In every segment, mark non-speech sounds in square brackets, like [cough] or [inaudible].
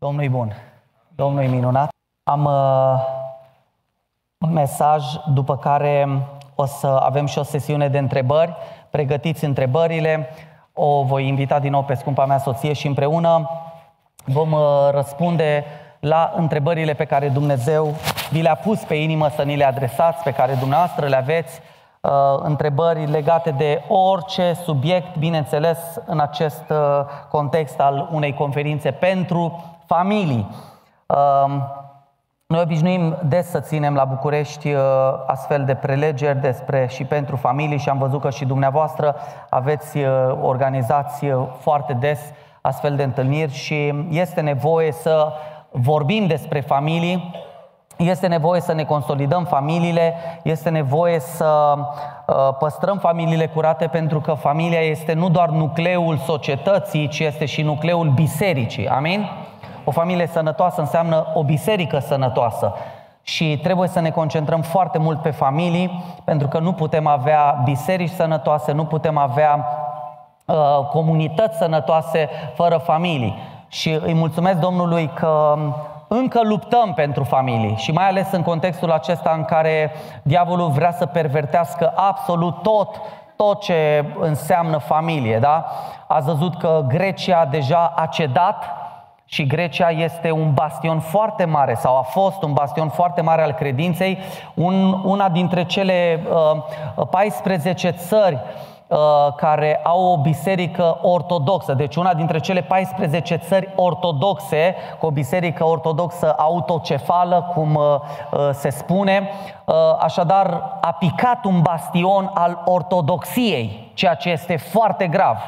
Domnul e bun. Domnul e minunat. Am uh, un mesaj după care o să avem și o sesiune de întrebări. Pregătiți întrebările. O voi invita din nou pe scumpa mea soție și împreună vom uh, răspunde la întrebările pe care Dumnezeu vi le-a pus pe inimă să ni le adresați, pe care dumneavoastră le aveți, uh, întrebări legate de orice subiect, bineînțeles, în acest uh, context al unei conferințe pentru familii. Um, noi obișnuim des să ținem la București uh, astfel de prelegeri despre și pentru familii și am văzut că și dumneavoastră aveți organizați foarte des astfel de întâlniri și este nevoie să vorbim despre familii, este nevoie să ne consolidăm familiile, este nevoie să uh, păstrăm familiile curate pentru că familia este nu doar nucleul societății, ci este și nucleul bisericii. Amin? O familie sănătoasă înseamnă o biserică sănătoasă. Și trebuie să ne concentrăm foarte mult pe familii, pentru că nu putem avea biserici sănătoase, nu putem avea uh, comunități sănătoase fără familii. Și îi mulțumesc Domnului că încă luptăm pentru familii și mai ales în contextul acesta în care diavolul vrea să pervertească absolut tot tot ce înseamnă familie, da? Ați văzut că Grecia deja a cedat și Grecia este un bastion foarte mare sau a fost un bastion foarte mare al credinței, un, una dintre cele uh, 14 țări Uh, care au o biserică ortodoxă, deci una dintre cele 14 țări ortodoxe, cu o biserică ortodoxă autocefală, cum uh, uh, se spune, așadar a picat un bastion al ortodoxiei, ceea ce este foarte grav.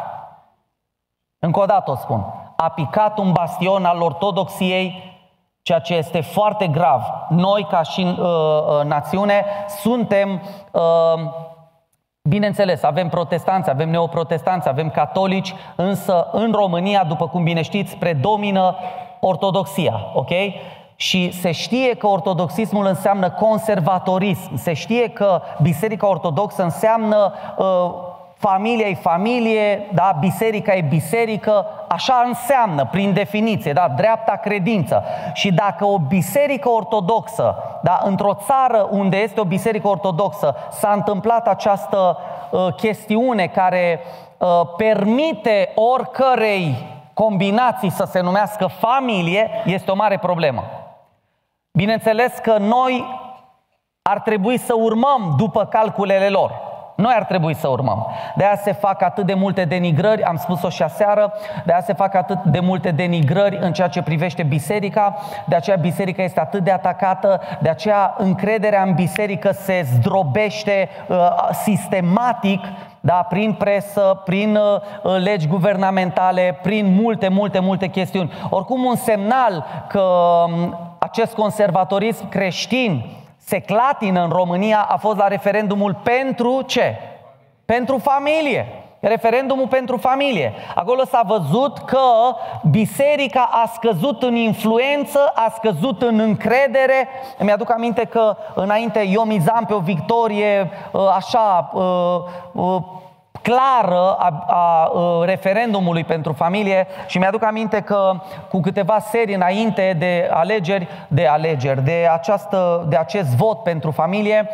Încă o dată o spun. A picat un bastion al ortodoxiei, ceea ce este foarte grav. Noi, ca și uh, națiune, suntem uh, Bineînțeles, avem protestanți, avem neoprotestanți, avem catolici, însă în România, după cum bine știți, predomină ortodoxia, ok? Și se știe că ortodoxismul înseamnă conservatorism, se știe că Biserica Ortodoxă înseamnă uh, familia e familie, da? biserica e biserică, așa înseamnă prin definiție, da? dreapta credință. Și dacă o biserică ortodoxă, da? într-o țară unde este o biserică ortodoxă, s-a întâmplat această uh, chestiune care uh, permite oricărei combinații să se numească familie, este o mare problemă. Bineînțeles că noi ar trebui să urmăm după calculele lor. Noi ar trebui să urmăm. De aia se fac atât de multe denigrări, am spus-o și aseară, de aia se fac atât de multe denigrări în ceea ce privește biserica, de aceea biserica este atât de atacată, de aceea încrederea în biserică se zdrobește uh, sistematic da, prin presă, prin uh, legi guvernamentale, prin multe, multe, multe chestiuni. Oricum un semnal că um, acest conservatorism creștin se clatină în România a fost la referendumul pentru ce? Pentru familie. Referendumul pentru familie. Acolo s-a văzut că biserica a scăzut în influență, a scăzut în încredere. Îmi aduc aminte că înainte eu mizam pe o victorie ă, așa ă, ă, clară a, a, a referendumului pentru familie și mi-aduc aminte că cu câteva serii înainte de alegeri, de alegeri, de, această, de acest vot pentru familie,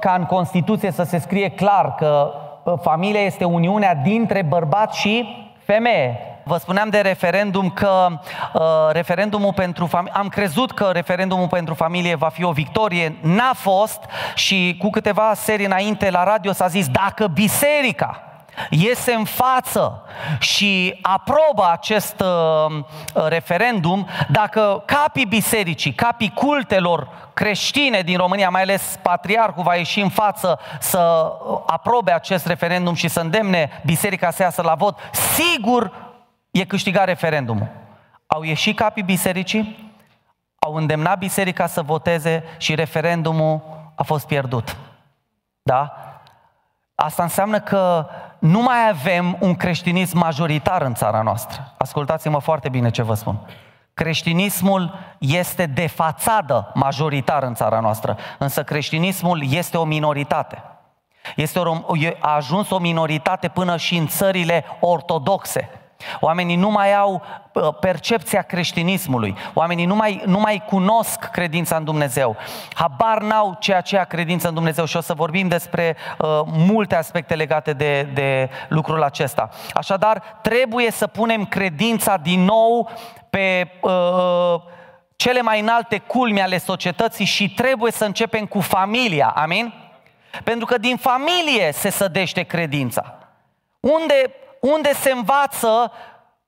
ca în Constituție să se scrie clar că familia este uniunea dintre bărbat și femeie. Vă spuneam de referendum că uh, referendumul pentru familie, am crezut că referendumul pentru familie va fi o victorie, n-a fost și cu câteva serii înainte la radio s-a zis dacă biserica iese în față și aprobă acest uh, referendum, dacă capii bisericii, capii cultelor creștine din România, mai ales patriarhul va ieși în față să aprobe acest referendum și să îndemne biserica să iasă la vot, sigur e câștigat referendumul. Au ieșit capii bisericii, au îndemnat biserica să voteze și referendumul a fost pierdut. Da? Asta înseamnă că nu mai avem un creștinism majoritar în țara noastră. Ascultați-mă foarte bine ce vă spun. Creștinismul este de fațadă majoritar în țara noastră, însă creștinismul este o minoritate. Este o, a ajuns o minoritate până și în țările ortodoxe. Oamenii nu mai au uh, percepția creștinismului. Oamenii nu mai, nu mai cunosc credința în Dumnezeu. Habar n-au ceea ce a credință în Dumnezeu și o să vorbim despre uh, multe aspecte legate de, de lucrul acesta. Așadar, trebuie să punem credința din nou pe uh, cele mai înalte culmi ale societății și trebuie să începem cu familia. Amin? Pentru că din familie se sădește credința. Unde unde se învață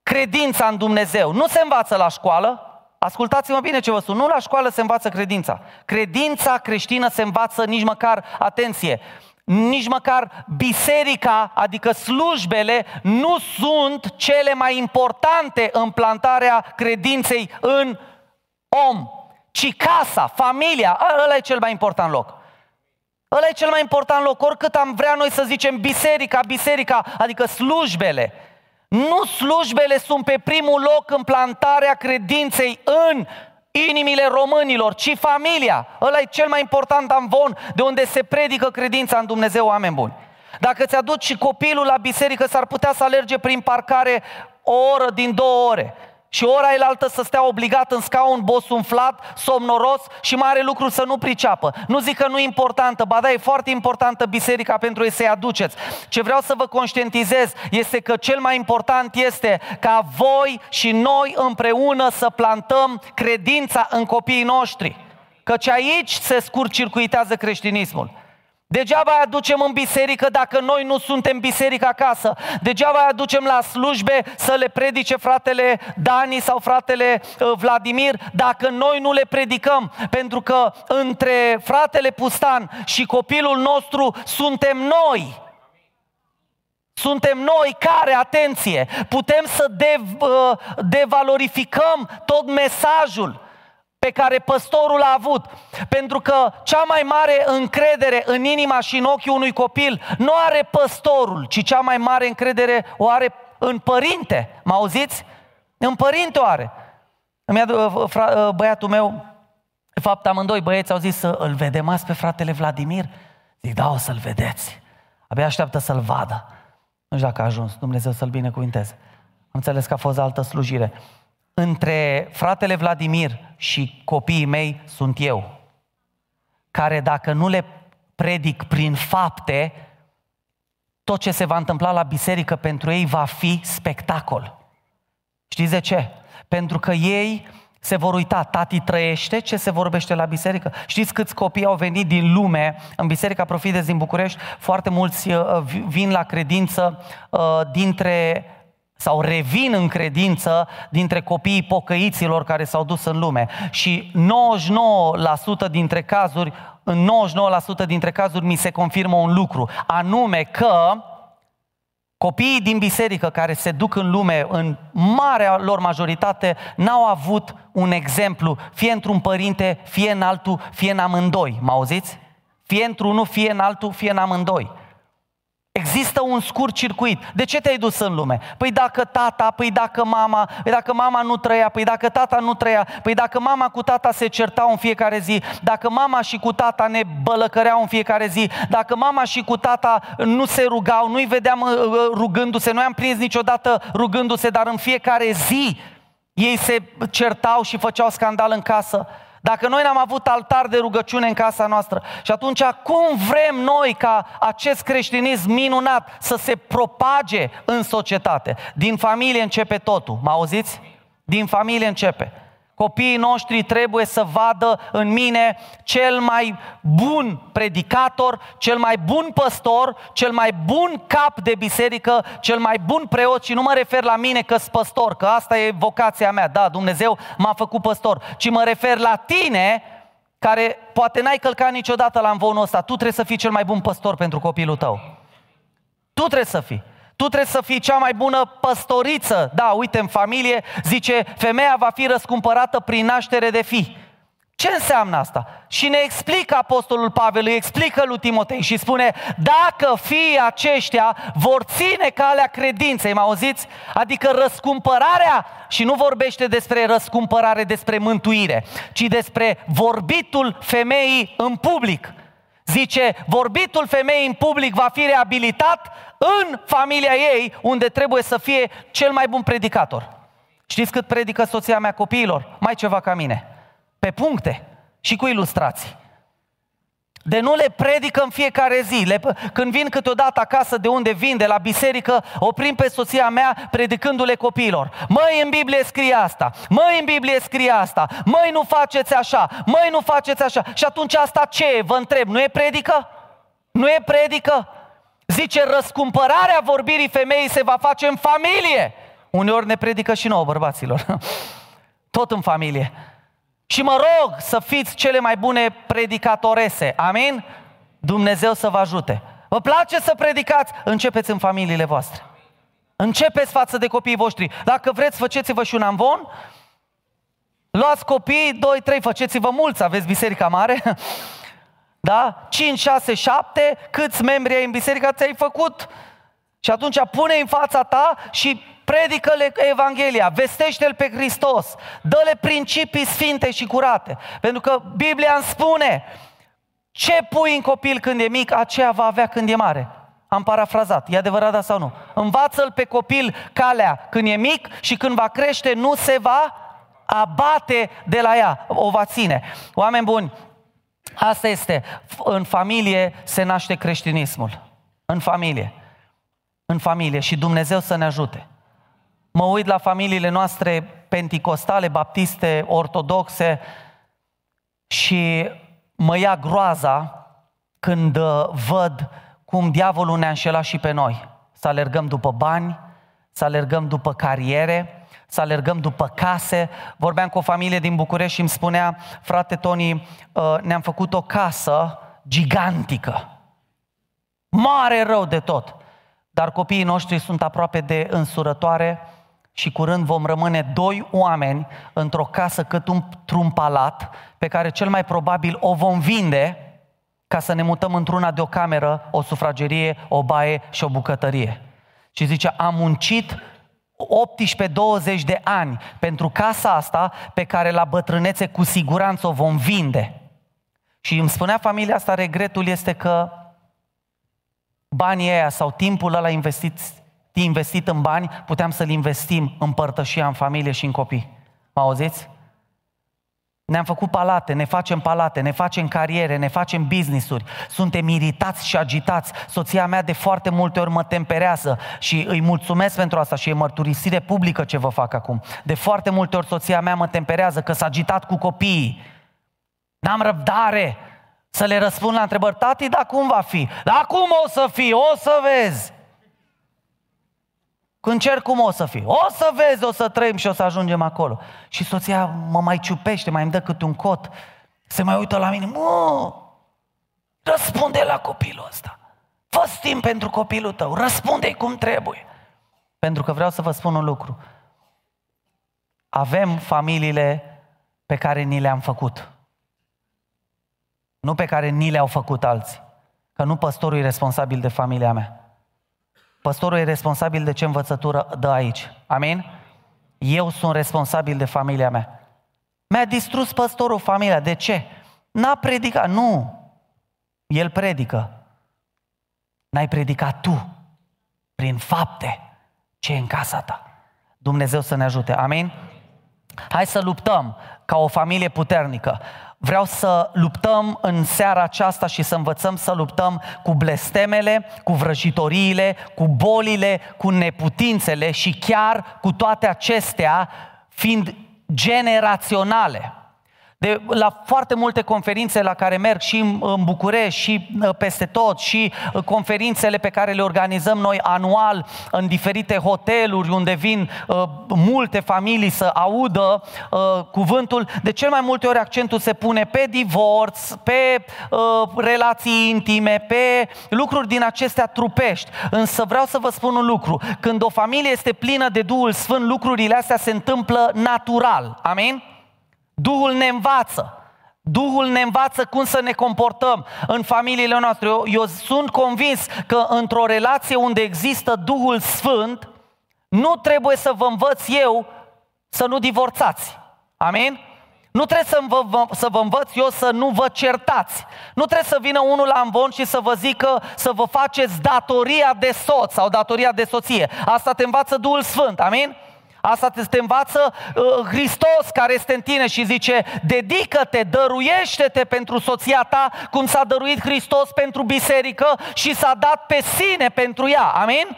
credința în Dumnezeu. Nu se învață la școală, Ascultați-mă bine ce vă spun. Nu la școală se învață credința. Credința creștină se învață nici măcar, atenție, nici măcar biserica, adică slujbele, nu sunt cele mai importante în plantarea credinței în om, ci casa, familia, ăla e cel mai important loc. Ăla e cel mai important loc, oricât am vrea noi să zicem biserica, biserica, adică slujbele. Nu slujbele sunt pe primul loc în plantarea credinței în inimile românilor, ci familia. Ăla e cel mai important amvon de unde se predică credința în Dumnezeu, oameni buni. Dacă ți-aduci și copilul la biserică, s-ar putea să alerge prin parcare o oră din două ore și ora elaltă să stea obligat în scaun bosunflat, somnoros și mare lucru să nu priceapă. Nu zic că nu e importantă, ba da, e foarte importantă biserica pentru ei să-i aduceți. Ce vreau să vă conștientizez este că cel mai important este ca voi și noi împreună să plantăm credința în copiii noștri. Căci aici se scurcircuitează creștinismul. Degeaba îi aducem în biserică dacă noi nu suntem biserică acasă. Degeaba îi aducem la slujbe să le predice fratele Dani sau fratele uh, Vladimir dacă noi nu le predicăm. Pentru că între fratele Pustan și copilul nostru suntem noi. Suntem noi care, atenție, putem să dev, uh, devalorificăm tot mesajul pe care păstorul a avut. Pentru că cea mai mare încredere în inima și în ochii unui copil nu are păstorul, ci cea mai mare încredere o are în părinte. Mă auziți? În părinte o are. Îmi uh, uh, băiatul meu, de fapt amândoi băieți au zis să îl vedem azi pe fratele Vladimir. Zic, da, o să-l vedeți. Abia așteaptă să-l vadă. Nu știu dacă a ajuns, Dumnezeu să-l binecuvinteze. Am înțeles că a fost altă slujire între fratele Vladimir și copiii mei sunt eu, care dacă nu le predic prin fapte, tot ce se va întâmpla la biserică pentru ei va fi spectacol. Știți de ce? Pentru că ei se vor uita, tati trăiește, ce se vorbește la biserică? Știți câți copii au venit din lume în Biserica Profides din București? Foarte mulți uh, vin la credință uh, dintre sau revin în credință dintre copiii pocăiților care s-au dus în lume. Și 99% dintre cazuri, în 99% dintre cazuri mi se confirmă un lucru, anume că copiii din biserică care se duc în lume, în marea lor majoritate, n-au avut un exemplu, fie într-un părinte, fie în altul, fie în amândoi. Mă auziți? Fie într-unul, fie în altul, fie în amândoi. Există un scurt circuit. De ce te-ai dus în lume? Păi dacă tata, păi dacă mama, păi dacă mama nu trăia, păi dacă tata nu trăia, păi dacă mama cu tata se certau în fiecare zi, dacă mama și cu tata ne bălăcăreau în fiecare zi, dacă mama și cu tata nu se rugau, nu-i vedeam uh, uh, rugându-se, nu i-am prins niciodată rugându-se, dar în fiecare zi ei se certau și făceau scandal în casă. Dacă noi n-am avut altar de rugăciune în casa noastră și atunci cum vrem noi ca acest creștinism minunat să se propage în societate? Din familie începe totul, mă auziți? Din familie începe. Copiii noștri trebuie să vadă în mine cel mai bun predicator, cel mai bun păstor, cel mai bun cap de biserică, cel mai bun preot și nu mă refer la mine că sunt păstor, că asta e vocația mea, da, Dumnezeu m-a făcut păstor, ci mă refer la tine care poate n-ai călcat niciodată la învonul ăsta, tu trebuie să fii cel mai bun păstor pentru copilul tău. Tu trebuie să fii. Tu trebuie să fii cea mai bună păstoriță. Da, uite, în familie zice, femeia va fi răscumpărată prin naștere de fi. Ce înseamnă asta? Și ne explică Apostolul Pavel, îi explică lui Timotei și spune, dacă fiii aceștia vor ține calea credinței, mă auziți? Adică răscumpărarea, și nu vorbește despre răscumpărare, despre mântuire, ci despre vorbitul femeii în public. Zice, vorbitul femeii în public va fi reabilitat în familia ei, unde trebuie să fie cel mai bun predicator. Știți cât predică soția mea copiilor? Mai ceva ca mine. Pe puncte și cu ilustrații. De nu le predică în fiecare zi. Le, când vin câteodată acasă de unde vin, de la biserică, oprim pe soția mea predicându-le copiilor. Măi, în Biblie scrie asta, măi, în Biblie scrie asta, măi, nu faceți așa, măi, nu faceți așa. Și atunci asta ce e? Vă întreb, nu e predică? Nu e predică? Zice, răscumpărarea vorbirii femeii se va face în familie. Uneori ne predică și nouă, bărbaților. [laughs] Tot în familie. Și mă rog să fiți cele mai bune predicatorese. Amin? Dumnezeu să vă ajute. Vă place să predicați? Începeți în familiile voastre. Începeți față de copiii voștri. Dacă vreți, faceți-vă și un amvon. Luați copii, 2, 3, faceți-vă mulți, aveți biserica mare. [laughs] Da? 5, 6, 7, câți membri ai în biserică ți-ai făcut? Și atunci pune în fața ta și predică-le Evanghelia, vestește-L pe Hristos, dă-le principii sfinte și curate. Pentru că Biblia îmi spune, ce pui în copil când e mic, aceea va avea când e mare. Am parafrazat, e adevărat da sau nu? Învață-l pe copil calea când e mic și când va crește nu se va abate de la ea, o va ține. Oameni buni, asta este, în familie se naște creștinismul. În familie. În familie și Dumnezeu să ne ajute mă uit la familiile noastre penticostale, baptiste, ortodoxe și mă ia groaza când uh, văd cum diavolul ne-a înșelat și pe noi. Să alergăm după bani, să alergăm după cariere, să alergăm după case. Vorbeam cu o familie din București și îmi spunea, frate Toni, uh, ne-am făcut o casă gigantică. Mare rău de tot. Dar copiii noștri sunt aproape de însurătoare, și curând vom rămâne doi oameni într-o casă cât un un palat pe care cel mai probabil o vom vinde ca să ne mutăm într-una de o cameră, o sufragerie, o baie și o bucătărie. Și zice, am muncit 18-20 de ani pentru casa asta pe care la bătrânețe cu siguranță o vom vinde. Și îmi spunea familia asta, regretul este că banii aia sau timpul ăla investit investit în bani, puteam să-l investim în părtășia, în familie și în copii. Mă auziți? Ne-am făcut palate, ne facem palate, ne facem cariere, ne facem business-uri, suntem iritați și agitați. Soția mea de foarte multe ori mă temperează și îi mulțumesc pentru asta și e mărturisire publică ce vă fac acum. De foarte multe ori soția mea mă temperează că s-a agitat cu copiii. N-am răbdare să le răspund la întrebări. Tati, dar cum va fi? Dar cum o să fie? O să vezi. Când cer cum o să fie? O să vezi, o să trăim și o să ajungem acolo. Și soția mă mai ciupește, mai îmi dă câte un cot. Se mai uită la mine. Mă, răspunde la copilul ăsta. fă timp pentru copilul tău. Răspunde-i cum trebuie. Pentru că vreau să vă spun un lucru. Avem familiile pe care ni le-am făcut. Nu pe care ni le-au făcut alții. Că nu păstorul e responsabil de familia mea. Păstorul e responsabil de ce învățătură dă aici. Amin? Eu sunt responsabil de familia mea. Mi-a distrus păstorul familia. De ce? N-a predicat. Nu. El predică. N-ai predicat tu. Prin fapte. Ce e în casa ta. Dumnezeu să ne ajute. Amin? Hai să luptăm ca o familie puternică. Vreau să luptăm în seara aceasta și să învățăm să luptăm cu blestemele, cu vrăjitoriile, cu bolile, cu neputințele și chiar cu toate acestea fiind generaționale. De, la foarte multe conferințe la care merg și în, în București și uh, peste tot și uh, conferințele pe care le organizăm noi anual în diferite hoteluri unde vin uh, multe familii să audă uh, cuvântul, de cel mai multe ori accentul se pune pe divorț, pe uh, relații intime, pe lucruri din acestea trupești. Însă vreau să vă spun un lucru, când o familie este plină de Duhul Sfânt, lucrurile astea se întâmplă natural. Amin? Duhul ne învață. Duhul ne învață cum să ne comportăm în familiile noastre. Eu, eu sunt convins că într-o relație unde există Duhul Sfânt, nu trebuie să vă învăț eu să nu divorțați. Amin? Nu trebuie să vă, să vă învăț eu să nu vă certați. Nu trebuie să vină unul la învon și să vă zică să vă faceți datoria de soț sau datoria de soție. Asta te învață Duhul Sfânt, amin? Asta te, te învață uh, Hristos care este în tine și zice, dedică-te, dăruiește-te pentru soția ta, cum s-a dăruit Hristos pentru biserică și s-a dat pe sine pentru ea. Amin?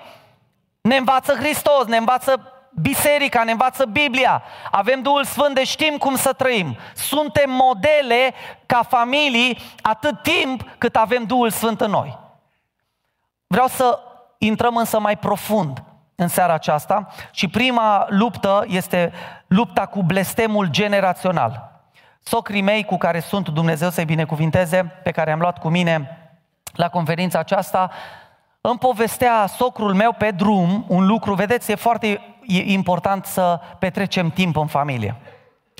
Ne învață Hristos, ne învață biserica, ne învață Biblia. Avem Duhul Sfânt, de știm cum să trăim. Suntem modele ca familii atât timp cât avem Duhul Sfânt în noi. Vreau să intrăm însă mai profund în seara aceasta și prima luptă este lupta cu blestemul generațional. Socrii mei cu care sunt, Dumnezeu să-i binecuvinteze, pe care am luat cu mine la conferința aceasta, îmi povestea socrul meu pe drum un lucru, vedeți, e foarte important să petrecem timp în familie.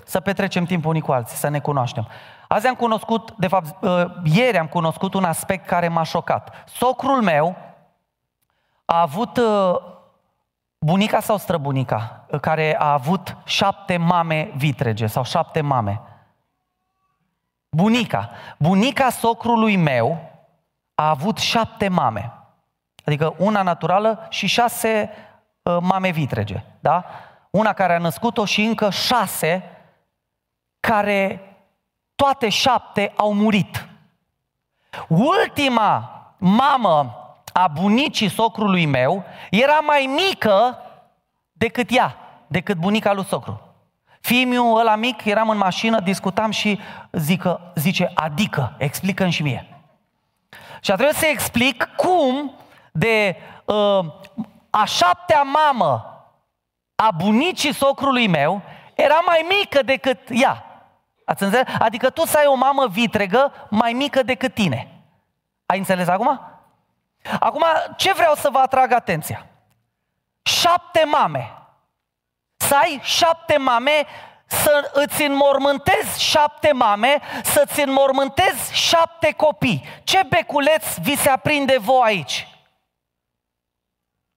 Să petrecem timp unii cu alții, să ne cunoaștem. Azi am cunoscut, de fapt, uh, ieri am cunoscut un aspect care m-a șocat. Socrul meu a avut uh, bunica sau străbunica, uh, care a avut șapte mame vitrege sau șapte mame. Bunica. Bunica socrului meu a avut șapte mame. Adică una naturală și șase uh, mame vitrege. Da? Una care a născut-o și încă șase care toate șapte au murit. Ultima mamă a bunicii socrului meu era mai mică decât ea, decât bunica lui socru. Fiul ăla mic, eram în mașină, discutam și zică, zice, adică, explică și mie. Și a trebuit să explic cum de uh, a șaptea mamă a bunicii socrului meu era mai mică decât ea. Ați înțeles? Adică tu să ai o mamă vitregă mai mică decât tine. Ai înțeles acum? Acum, ce vreau să vă atrag atenția? Șapte mame. Să ai șapte mame, să îți înmormântezi șapte mame, să-ți înmormântezi șapte copii. Ce beculeț vi se aprinde voi aici?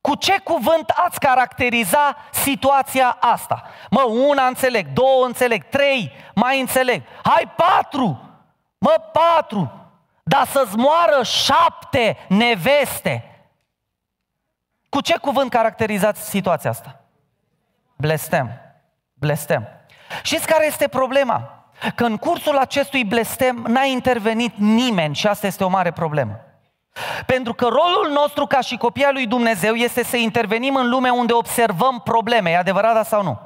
Cu ce cuvânt ați caracteriza situația asta? Mă, una înțeleg, două înțeleg, trei mai înțeleg. Hai patru! Mă, patru! Dar să-ți moară șapte neveste. Cu ce cuvânt caracterizați situația asta? Blestem. Blestem. Știți care este problema? Că în cursul acestui blestem n-a intervenit nimeni și asta este o mare problemă. Pentru că rolul nostru ca și copii al lui Dumnezeu este să intervenim în lume unde observăm probleme. E adevărat sau nu?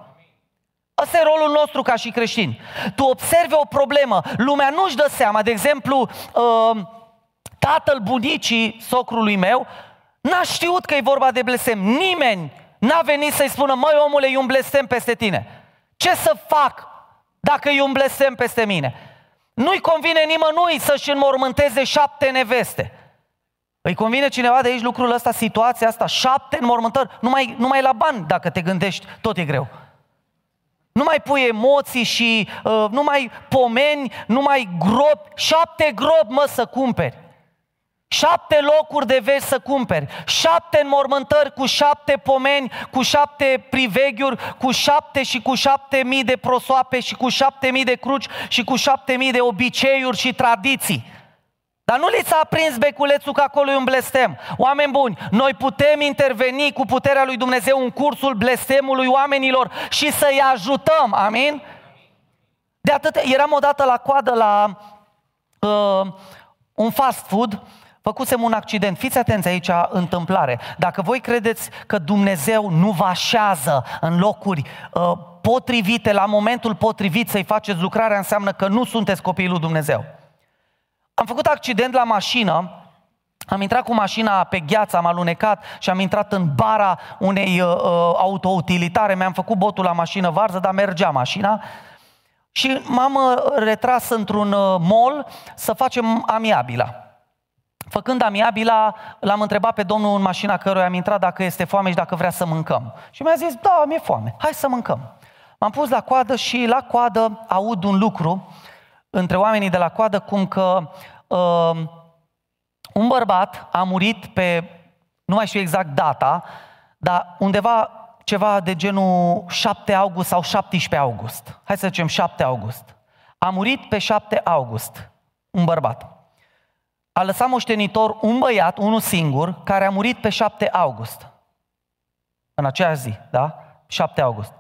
Ăsta e rolul nostru ca și creștini. Tu observi o problemă, lumea nu-și dă seama. De exemplu, uh, tatăl bunicii socrului meu n-a știut că e vorba de blestem. Nimeni n-a venit să-i spună, măi omule, e un blestem peste tine. Ce să fac dacă e un blestem peste mine? Nu-i convine nimănui să-și înmormânteze șapte neveste. Îi convine cineva de aici lucrul ăsta, situația asta, șapte înmormântări, numai, numai la bani, dacă te gândești, tot e greu. Nu mai pui emoții și uh, nu mai pomeni, nu mai gropi, șapte gropi, mă, să cumperi. Șapte locuri de veci să cumperi, șapte înmormântări cu șapte pomeni, cu șapte priveghiuri, cu șapte și cu șapte mii de prosoape și cu șapte mii de cruci și cu șapte mii de obiceiuri și tradiții. Dar nu li s-a aprins beculețul că acolo e un blestem. Oameni buni, noi putem interveni cu puterea lui Dumnezeu în cursul blestemului oamenilor și să-i ajutăm. Amin? De atât, eram odată la coadă la uh, un fast food, făcusem un accident. Fiți atenți aici, întâmplare. Dacă voi credeți că Dumnezeu nu vă așează în locuri uh, potrivite, la momentul potrivit să-i faceți lucrarea, înseamnă că nu sunteți copiii lui Dumnezeu. Am făcut accident la mașină, am intrat cu mașina pe gheață, am alunecat și am intrat în bara unei uh, uh, autoutilitare, mi-am făcut botul la mașină varză, dar mergea mașina și m-am uh, retras într-un uh, mall să facem amiabila. Făcând amiabila, l-am întrebat pe domnul în mașina căruia am intrat dacă este foame și dacă vrea să mâncăm. Și mi-a zis, da, mi-e foame, hai să mâncăm. M-am pus la coadă și la coadă aud un lucru între oamenii de la coadă cum că uh, un bărbat a murit pe, nu mai știu exact data, dar undeva ceva de genul 7 august sau 17 august. Hai să zicem 7 august. A murit pe 7 august, un bărbat. A lăsat moștenitor un băiat, unul singur, care a murit pe 7 august. În aceeași zi, da? 7 august.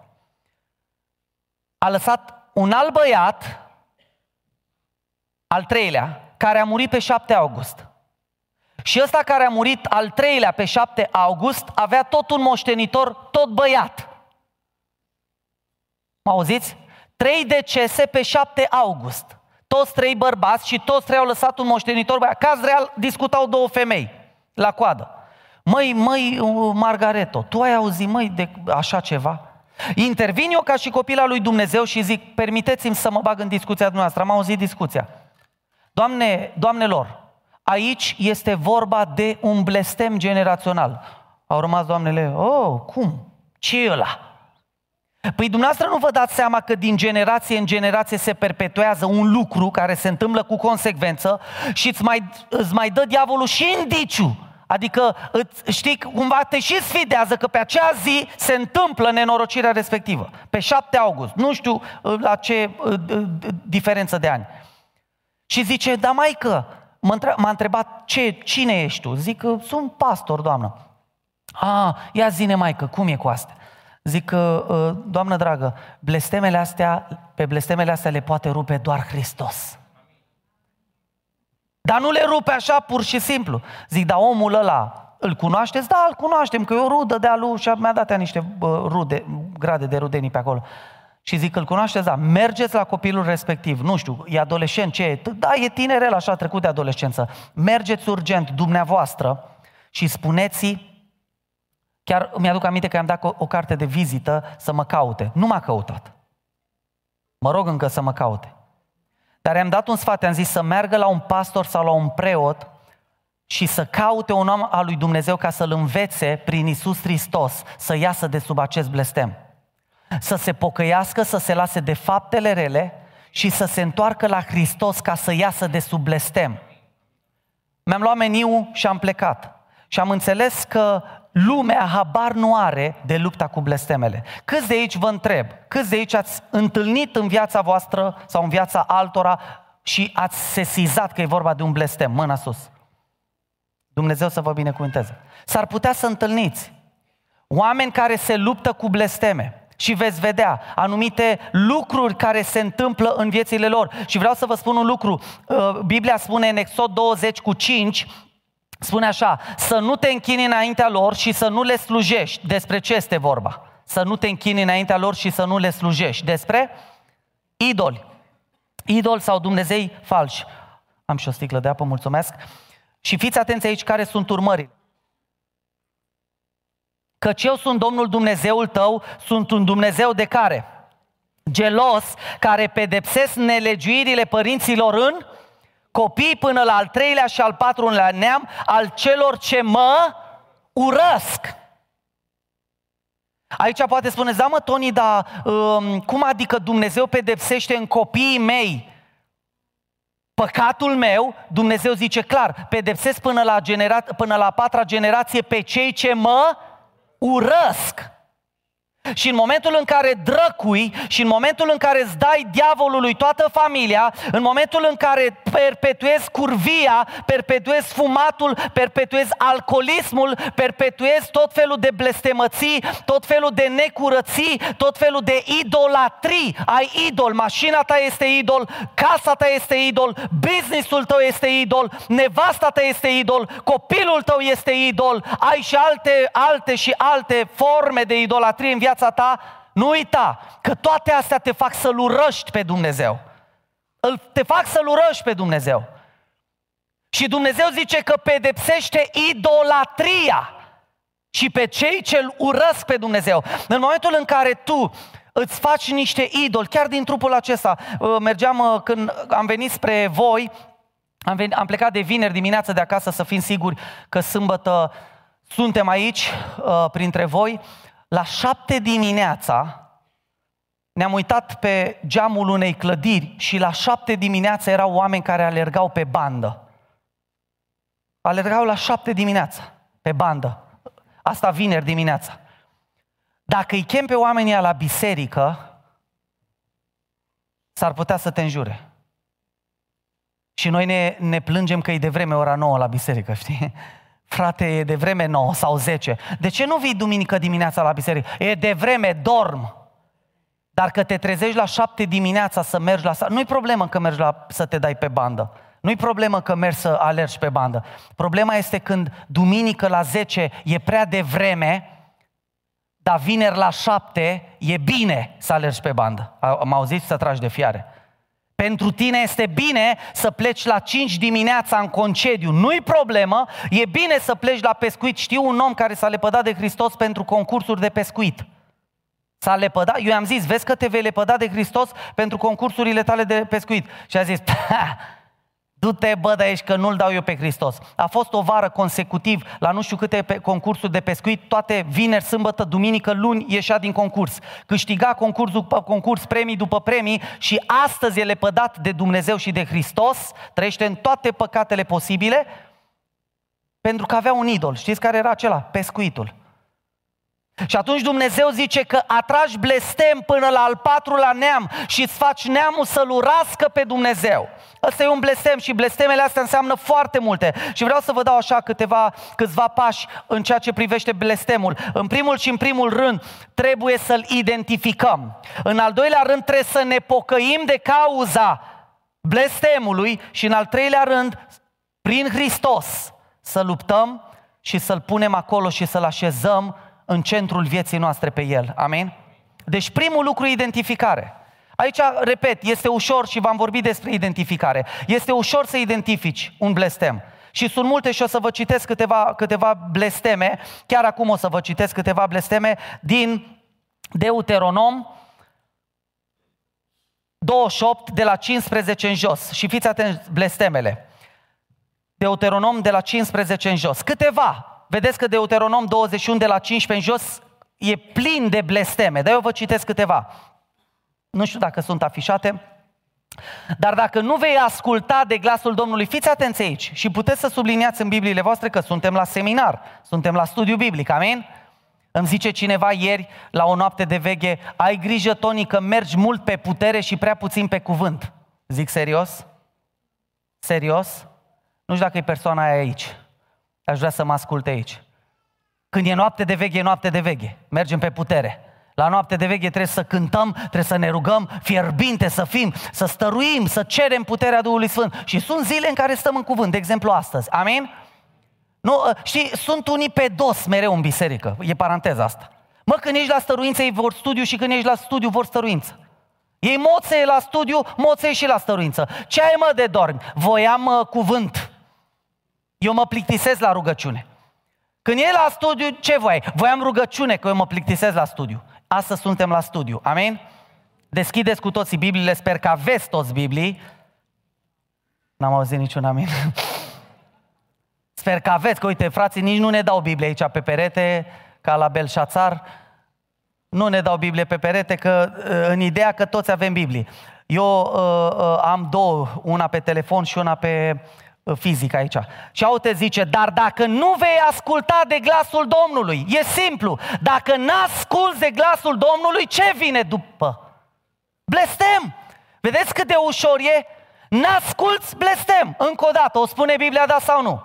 A lăsat un alt băiat, al treilea, care a murit pe 7 august. Și ăsta care a murit al treilea pe 7 august avea tot un moștenitor, tot băiat. Mă auziți? Trei decese pe 7 august. Toți trei bărbați și toți trei au lăsat un moștenitor băiat. Caz real, discutau două femei la coadă. Măi, măi, Margareto, tu ai auzit, măi, de așa ceva? Intervin eu ca și copila lui Dumnezeu și zic, permiteți-mi să mă bag în discuția dumneavoastră. Am auzit discuția. Doamne, doamnelor, aici este vorba de un blestem generațional. Au rămas doamnele, oh, cum? Ce e ăla? Păi dumneavoastră nu vă dați seama că din generație în generație se perpetuează un lucru care se întâmplă cu consecvență și îți mai, îți mai dă diavolul și indiciu. Adică, îți, știi, cumva te și sfidează că pe acea zi se întâmplă nenorocirea respectivă. Pe 7 august. Nu știu uh, la ce uh, diferență de ani. Și zice, da maică, m-a întrebat, ce, cine ești tu? Zic că sunt pastor, doamnă. A, ia zine maică, cum e cu astea? Zic că, uh, doamnă dragă, blestemele astea, pe blestemele astea le poate rupe doar Hristos. Dar nu le rupe așa pur și simplu. Zic, dar omul ăla, îl cunoașteți? Da, îl cunoaștem, că e o rudă de alu și mi-a dat niște rude, grade de rudenii pe acolo. Și zic, îl cunoașteți? Da, mergeți la copilul respectiv, nu știu, e adolescent, ce e? Da, e tinerel, așa, trecut de adolescență. Mergeți urgent, dumneavoastră, și spuneți Chiar mi-aduc aminte că i-am dat o, o carte de vizită să mă caute. Nu m-a căutat. Mă rog încă să mă caute. Dar i-am dat un sfat, i-am zis să meargă la un pastor sau la un preot și să caute un om al lui Dumnezeu ca să-l învețe prin Isus Hristos să iasă de sub acest blestem. Să se pocăiască, să se lase de faptele rele și să se întoarcă la Hristos ca să iasă de sub blestem. Mi-am luat meniu și am plecat. Și am înțeles că lumea habar nu are de lupta cu blestemele. Câți de aici vă întreb, câți de aici ați întâlnit în viața voastră sau în viața altora și ați sesizat că e vorba de un blestem? Mâna sus. Dumnezeu să vă binecuvânteze. S-ar putea să întâlniți oameni care se luptă cu blesteme și veți vedea anumite lucruri care se întâmplă în viețile lor. Și vreau să vă spun un lucru. Uh, Biblia spune în Exod 20 cu 5 Spune așa, să nu te închini înaintea lor și să nu le slujești. Despre ce este vorba? Să nu te închini înaintea lor și să nu le slujești. Despre idoli. Idol sau Dumnezei falși. Am și o sticlă de apă, mulțumesc. Și fiți atenți aici care sunt urmările. Căci eu sunt Domnul Dumnezeul tău, sunt un Dumnezeu de care? Gelos, care pedepsesc nelegiuirile părinților în copii până la al treilea și al patrulea neam al celor ce mă urăsc. Aici poate spuneți, da mă Toni, dar um, cum adică Dumnezeu pedepsește în copiii mei păcatul meu? Dumnezeu zice clar, pedepsesc până la, genera- până la patra generație pe cei ce mă urăsc. Și în momentul în care drăcui și în momentul în care îți dai diavolului toată familia, în momentul în care perpetuezi curvia, perpetuezi fumatul, perpetuezi alcoolismul, perpetuezi tot felul de blestemății, tot felul de necurății, tot felul de idolatrii. Ai idol, mașina ta este idol, casa ta este idol, businessul tău este idol, nevasta ta este idol, copilul tău este idol, ai și alte, alte și alte forme de idolatrie în viața viața ta, nu uita că toate astea te fac să-L urăști pe Dumnezeu. Te fac să-L urăști pe Dumnezeu. Și Dumnezeu zice că pedepsește idolatria și pe cei ce îl urăsc pe Dumnezeu. În momentul în care tu îți faci niște idoli, chiar din trupul acesta, uh, mergeam uh, când am venit spre voi, am, venit, am plecat de vineri dimineață de acasă să fim siguri că sâmbătă suntem aici uh, printre voi la șapte dimineața ne-am uitat pe geamul unei clădiri și la șapte dimineața erau oameni care alergau pe bandă. Alergau la șapte dimineața, pe bandă. Asta vineri dimineața. Dacă îi chem pe oamenii la biserică, s-ar putea să te înjure. Și noi ne, ne plângem că e de vreme ora 9 la biserică, știi? Frate, e de vreme 9 sau 10. De ce nu vii duminică dimineața la biserică? E de vreme, dorm. Dar că te trezești la 7 dimineața să mergi la... Nu-i problemă că mergi la, să te dai pe bandă. Nu-i problemă că mergi să alergi pe bandă. Problema este când duminică la 10 e prea devreme, dar vineri la 7 e bine să alergi pe bandă. Am auzit să tragi de fiare. Pentru tine este bine să pleci la 5 dimineața în concediu. Nu-i problemă, e bine să pleci la pescuit. Știu un om care s-a lepădat de Hristos pentru concursuri de pescuit. S-a lepădat, eu i-am zis, vezi că te vei lepăda de Hristos pentru concursurile tale de pescuit. Și a zis, Du-te, bă, de aici că nu-l dau eu pe Hristos. A fost o vară consecutiv la nu știu câte concursuri de pescuit, toate vineri, sâmbătă, duminică, luni ieșea din concurs. Câștiga concurs după concurs, premii după premii și astăzi e lepădat de Dumnezeu și de Hristos, trăiește în toate păcatele posibile, pentru că avea un idol. Știți care era acela? Pescuitul. Și atunci Dumnezeu zice că atragi blestem până la al patrulea neam și îți faci neamul să-L urască pe Dumnezeu. Ăsta e un blestem și blestemele astea înseamnă foarte multe. Și vreau să vă dau așa câteva, câțiva pași în ceea ce privește blestemul. În primul și în primul rând, trebuie să-l identificăm. În al doilea rând, trebuie să ne pocăim de cauza blestemului și în al treilea rând, prin Hristos, să luptăm și să-l punem acolo și să-l așezăm în centrul vieții noastre pe el. Amin? Deci primul lucru e identificare. Aici, repet, este ușor și v-am vorbit despre identificare. Este ușor să identifici un blestem. Și sunt multe și o să vă citesc câteva, câteva blesteme, chiar acum o să vă citesc câteva blesteme din Deuteronom 28 de la 15 în jos. Și fiți atenți blestemele. Deuteronom de la 15 în jos. Câteva, vedeți că Deuteronom 21 de la 15 în jos e plin de blesteme, dar eu vă citesc câteva. Nu știu dacă sunt afișate, dar dacă nu vei asculta de glasul Domnului, fiți atenți aici și puteți să subliniați în Bibliile voastre că suntem la seminar, suntem la studiu biblic, amin? Îmi zice cineva ieri la o noapte de veche, ai grijă, Toni, că mergi mult pe putere și prea puțin pe cuvânt. Zic serios? Serios? Nu știu dacă e persoana aia aici. Aș vrea să mă asculte aici. Când e noapte de veche, e noapte de veche. Mergem pe putere. La noapte de veche trebuie să cântăm, trebuie să ne rugăm fierbinte să fim, să stăruim, să cerem puterea Duhului Sfânt. Și sunt zile în care stăm în cuvânt, de exemplu astăzi. Amin? Nu, ă, știi, sunt unii pe dos mereu în biserică. E paranteza asta. Mă, când ești la stăruință, ei vor studiu și când ești la studiu, vor stăruință. Ei moțe la studiu, moțe și la stăruință. Ce ai mă de dormi? Voiam uh, cuvânt. Eu mă plictisesc la rugăciune. Când e la studiu, ce voi? Voiam rugăciune, că eu mă plictisesc la studiu. Astăzi suntem la studiu. Amin? Deschideți cu toții Bibliile, sper că aveți toți Biblii. N-am auzit niciun amin. [laughs] Sper că aveți, că uite, frații nici nu ne dau Biblie aici pe perete, ca la Belșațar. Nu ne dau Biblie pe perete, că în ideea că toți avem Biblie. Eu uh, uh, am două, una pe telefon și una pe uh, fizic aici. Și aute zice, dar dacă nu vei asculta de glasul Domnului, e simplu, dacă n-asculți de glasul Domnului, ce vine după? Blestem! Vedeți cât de ușor e? N-asculți blestem. Încă o dată, o spune Biblia da sau nu?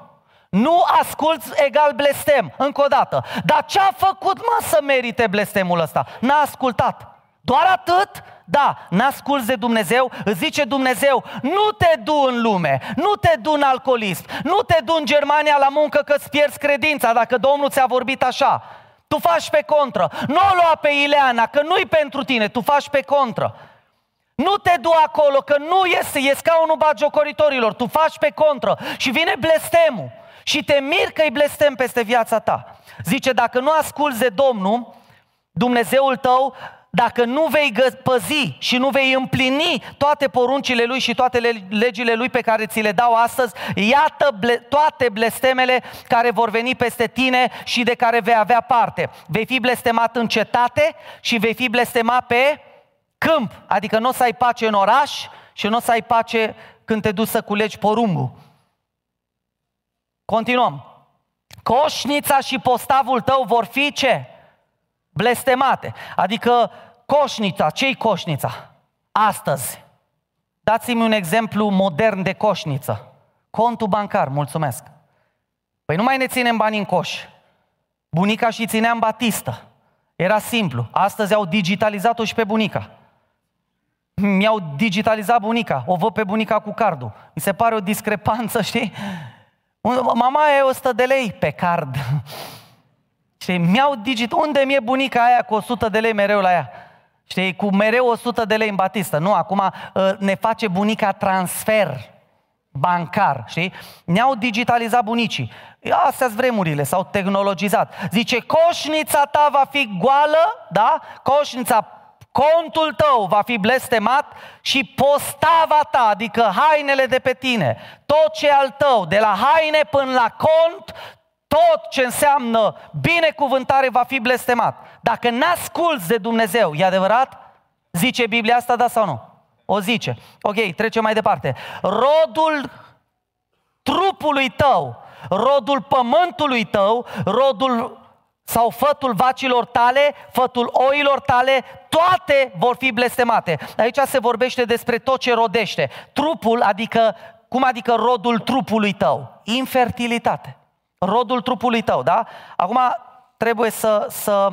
Nu asculți egal blestem. Încă o dată. Dar ce a făcut, mă, să merite blestemul ăsta? N-a ascultat. Doar atât? Da, n-asculți de Dumnezeu, îți zice Dumnezeu, nu te du în lume, nu te du în alcoolism, nu te du în Germania la muncă că îți pierzi credința dacă Domnul ți-a vorbit așa. Tu faci pe contră. Nu o lua pe Ileana, că nu-i pentru tine, tu faci pe contră. Nu te du acolo, că nu iese, e scaunul bagiocoritorilor, tu faci pe contră. Și vine blestemul. Și te mir că-i blestem peste viața ta. Zice, dacă nu asculți de Domnul, Dumnezeul tău, dacă nu vei păzi și nu vei împlini toate poruncile Lui și toate legile Lui pe care ți le dau astăzi, iată ble- toate blestemele care vor veni peste tine și de care vei avea parte. Vei fi blestemat în cetate și vei fi blestemat pe câmp. Adică nu o să ai pace în oraș și nu o să ai pace când te duci să culegi porumbul. Continuăm. Coșnița și postavul tău vor fi ce? Blestemate. Adică coșnița, ce-i coșnița? Astăzi. Dați-mi un exemplu modern de coșniță. Contul bancar, mulțumesc. Păi nu mai ne ținem bani în coș. Bunica și ținea în batistă. Era simplu. Astăzi au digitalizat-o și pe bunica. Mi-au digitalizat bunica. O văd pe bunica cu cardul. Mi se pare o discrepanță, [laughs] știi? Mama e 100 de lei pe card. Și mi-au digit. Unde mi-e bunica aia cu 100 de lei mereu la ea? Știi, cu mereu 100 de lei în batistă. Nu, acum uh, ne face bunica transfer bancar, știi? Ne-au digitalizat bunicii. Astea sunt vremurile, s-au tehnologizat. Zice, coșnița ta va fi goală, da? Coșnița, contul tău va fi blestemat și postava ta, adică hainele de pe tine, tot ce al tău, de la haine până la cont, tot ce înseamnă binecuvântare va fi blestemat. Dacă n-asculți de Dumnezeu, e adevărat? Zice Biblia asta, da sau nu? O zice. Ok, trecem mai departe. Rodul trupului tău, rodul pământului tău, rodul sau fătul vacilor tale, fătul oilor tale, toate vor fi blestemate. Aici se vorbește despre tot ce rodește. Trupul, adică, cum adică rodul trupului tău? Infertilitate. Rodul trupului tău, da? Acum trebuie să, să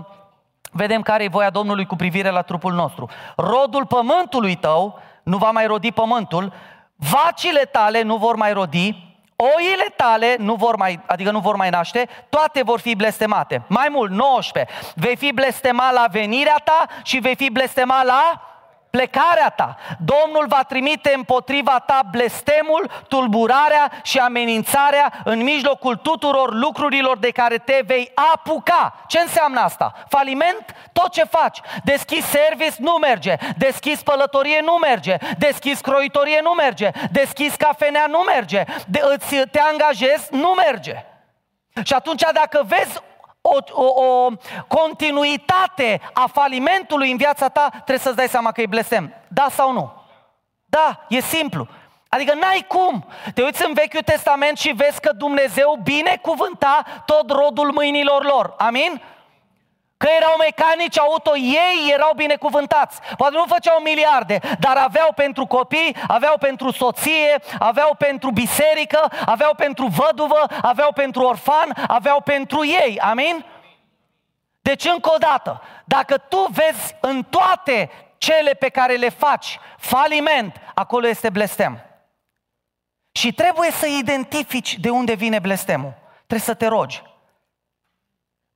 vedem care e voia Domnului cu privire la trupul nostru. Rodul pământului tău nu va mai rodi pământul, vacile tale nu vor mai rodi, oile tale nu vor mai, adică nu vor mai naște, toate vor fi blestemate. Mai mult, 19. Vei fi blestemat la venirea ta și vei fi blestemat la plecarea ta. Domnul va trimite împotriva ta blestemul, tulburarea și amenințarea în mijlocul tuturor lucrurilor de care te vei apuca. Ce înseamnă asta? Faliment? Tot ce faci. Deschis service? Nu merge. Deschis pălătorie? Nu merge. Deschis croitorie? Nu merge. Deschis cafenea? Nu merge. De, îți, te angajezi? Nu merge. Și atunci dacă vezi o, o, o continuitate a falimentului în viața ta, trebuie să-ți dai seama că e blestem. Da sau nu? Da, e simplu. Adică n-ai cum. Te uiți în Vechiul Testament și vezi că Dumnezeu binecuvânta tot rodul mâinilor lor. Amin? Că erau mecanici auto, ei erau binecuvântați. Poate nu făceau miliarde, dar aveau pentru copii, aveau pentru soție, aveau pentru biserică, aveau pentru văduvă, aveau pentru orfan, aveau pentru ei. Amin? Deci, încă o dată, dacă tu vezi în toate cele pe care le faci faliment, acolo este blestem. Și trebuie să identifici de unde vine blestemul. Trebuie să te rogi.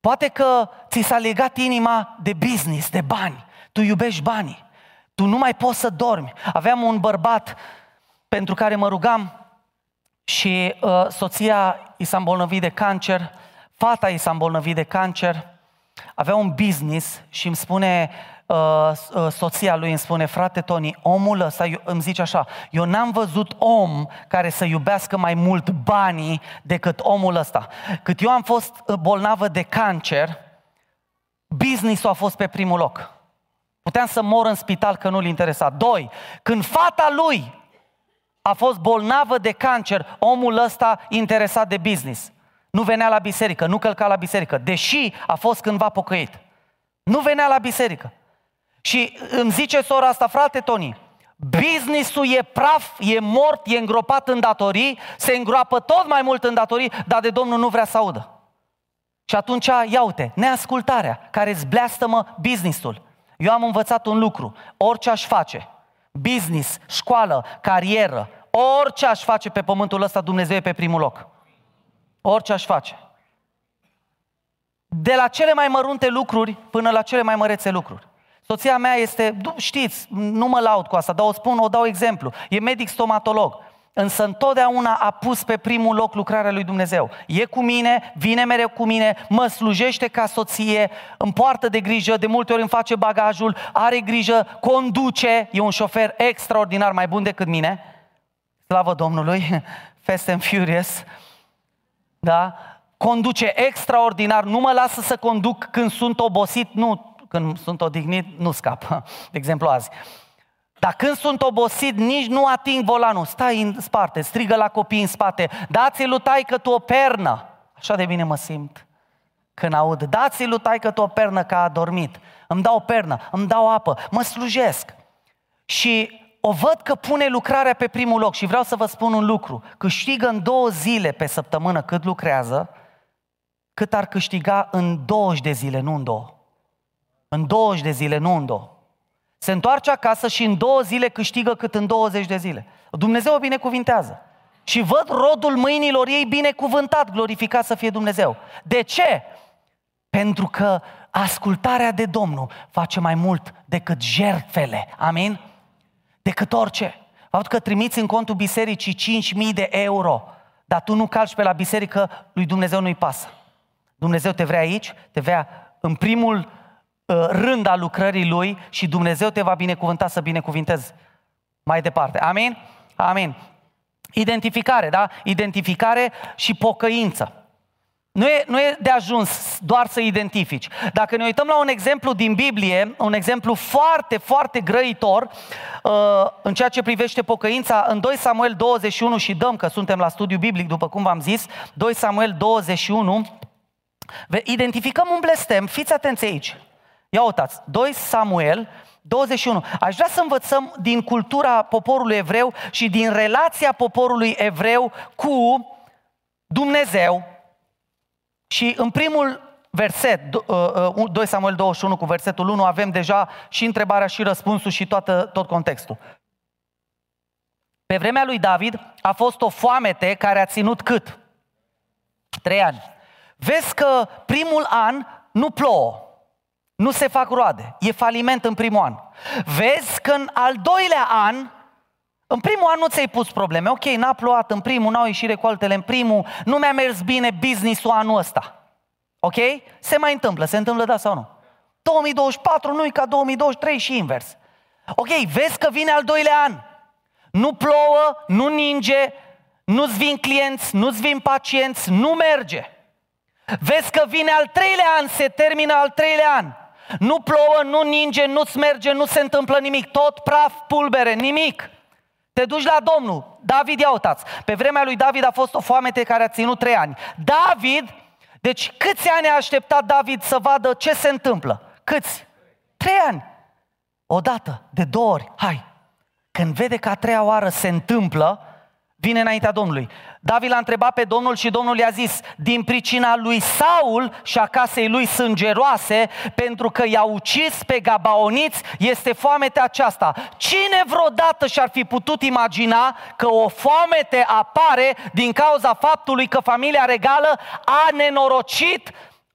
Poate că ți s-a legat inima de business, de bani. Tu iubești banii. Tu nu mai poți să dormi. Aveam un bărbat pentru care mă rugam și uh, soția i s-a îmbolnăvit de cancer, fata i s-a îmbolnăvit de cancer, avea un business și îmi spune Uh, uh, soția lui îmi spune, frate Tony, omul ăsta îmi zice așa, eu n-am văzut om care să iubească mai mult banii decât omul ăsta. Cât eu am fost uh, bolnavă de cancer, business-ul a fost pe primul loc. Puteam să mor în spital că nu-l interesa. Doi, când fata lui a fost bolnavă de cancer, omul ăsta interesat de business. Nu venea la biserică, nu călca la biserică, deși a fost cândva pocăit. Nu venea la biserică. Și îmi zice sora asta, frate Toni, businessul e praf, e mort, e îngropat în datorii, se îngroapă tot mai mult în datorii, dar de Domnul nu vrea să audă. Și atunci, ia uite, neascultarea care îți bleastă-mă businessul. Eu am învățat un lucru, orice aș face, business, școală, carieră, orice aș face pe pământul ăsta, Dumnezeu e pe primul loc. Orice aș face. De la cele mai mărunte lucruri până la cele mai mărețe lucruri. Soția mea este, știți, nu mă laud cu asta, dar o spun, o dau exemplu. E medic stomatolog. Însă întotdeauna a pus pe primul loc lucrarea lui Dumnezeu. E cu mine, vine mereu cu mine, mă slujește ca soție, îmi poartă de grijă, de multe ori îmi face bagajul, are grijă, conduce, e un șofer extraordinar, mai bun decât mine. Slavă Domnului, [laughs] Fast and Furious. Da? Conduce extraordinar, nu mă lasă să conduc când sunt obosit, nu, când sunt odihnit, nu scap. [laughs] De exemplu azi. Dar când sunt obosit, nici nu ating volanul. Stai în spate, strigă la copii în spate. Dați-i lui taică tu o pernă. Așa de bine mă simt când aud. Dați-i lui taică tu o pernă că a dormit. Îmi dau o pernă, îmi dau apă, mă slujesc. Și o văd că pune lucrarea pe primul loc și vreau să vă spun un lucru. Câștigă în două zile pe săptămână cât lucrează, cât ar câștiga în 20 de zile, nu în două. În 20 de zile, nu în două. Se întoarce acasă și în două zile câștigă cât în 20 de zile. Dumnezeu o binecuvintează. Și văd rodul mâinilor ei binecuvântat, glorificat să fie Dumnezeu. De ce? Pentru că ascultarea de Domnul face mai mult decât jertfele. Amin? Decât orice. Faptul că trimiți în contul bisericii 5.000 de euro, dar tu nu calci pe la biserică, lui Dumnezeu nu-i pasă. Dumnezeu te vrea aici, te vrea în primul uh, rând al lucrării Lui și Dumnezeu te va binecuvânta să binecuvintezi mai departe. Amin? Amin. Identificare, da? Identificare și pocăință. Nu e, nu e de ajuns doar să identifici. Dacă ne uităm la un exemplu din Biblie, un exemplu foarte, foarte grăitor, uh, în ceea ce privește pocăința, în 2 Samuel 21 și dăm că suntem la studiu biblic, după cum v-am zis, 2 Samuel 21, identificăm un blestem, fiți atenți aici. Ia uitați, 2 Samuel 21. Aș vrea să învățăm din cultura poporului evreu și din relația poporului evreu cu Dumnezeu. Și în primul verset, 2 uh, uh, Samuel 21 cu versetul 1, avem deja și întrebarea și răspunsul și toată, tot contextul. Pe vremea lui David a fost o foamete care a ținut cât? Trei ani. Vezi că primul an nu plouă. Nu se fac roade. E faliment în primul an. Vezi că în al doilea an, în primul an nu ți-ai pus probleme. Ok, n-a plouat în primul, n-au ieșit recoltele în primul, nu mi-a mers bine business-ul anul ăsta. Ok? Se mai întâmplă, se întâmplă da sau nu? 2024 nu e ca 2023 și invers. Ok, vezi că vine al doilea an. Nu plouă, nu ninge, nu-ți vin clienți, nu-ți vin pacienți, nu merge. Vezi că vine al treilea an, se termină al treilea an. Nu plouă, nu ninge, nu-ți merge, nu se întâmplă nimic. Tot praf, pulbere, nimic. Te duci la Domnul. David, ia uitați. Pe vremea lui David a fost o foamete care a ținut trei ani. David, deci câți ani a așteptat David să vadă ce se întâmplă? Câți? Trei ani. O dată, de două ori, hai. Când vede că a treia oară se întâmplă, vine înaintea Domnului. David l-a întrebat pe Domnul și Domnul i-a zis, din pricina lui Saul și a casei lui sângeroase, pentru că i-a ucis pe gabaoniți, este foamete aceasta. Cine vreodată și-ar fi putut imagina că o foamete apare din cauza faptului că familia regală a nenorocit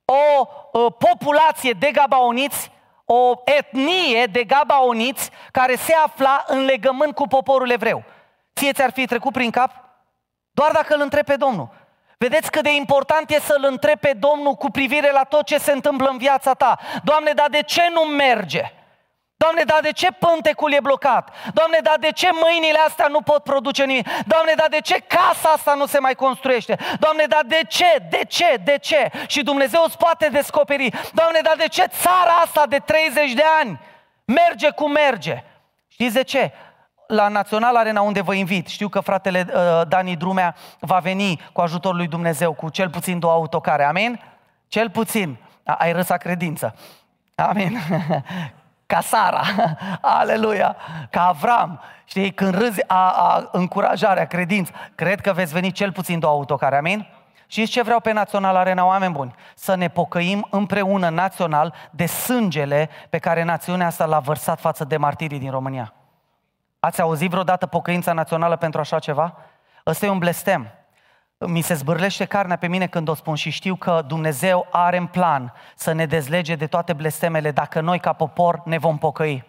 o, o populație de gabaoniți o etnie de gabaoniți care se afla în legământ cu poporul evreu. Ție ți-ar fi trecut prin cap? Doar dacă îl întrebi pe Domnul. Vedeți cât de important e să-L întrebi pe Domnul cu privire la tot ce se întâmplă în viața ta. Doamne, dar de ce nu merge? Doamne, dar de ce pântecul e blocat? Doamne, dar de ce mâinile astea nu pot produce nimic? Doamne, dar de ce casa asta nu se mai construiește? Doamne, dar de ce? De ce? De ce? Și Dumnezeu îți poate descoperi. Doamne, dar de ce țara asta de 30 de ani merge cum merge? Știți de ce? La Național Arena unde vă invit. Știu că fratele uh, Dani Drumea va veni cu ajutorul lui Dumnezeu cu cel puțin două autocare. Amin? Cel puțin. A, ai răsa credință. Amin. [laughs] Ca Sara. [laughs] Aleluia. Ca Avram. Știi, când râzi a, a încurajarea, credință, cred că veți veni cel puțin două autocare. Amin? Și ce vreau pe Național Arena, oameni buni? Să ne pocăim împreună național de sângele pe care națiunea asta l-a vărsat față de martirii din România. Ați auzit vreodată pocăința națională pentru așa ceva? Ăsta e un blestem. Mi se zbârlește carnea pe mine când o spun și știu că Dumnezeu are în plan să ne dezlege de toate blestemele dacă noi ca popor ne vom pocăi.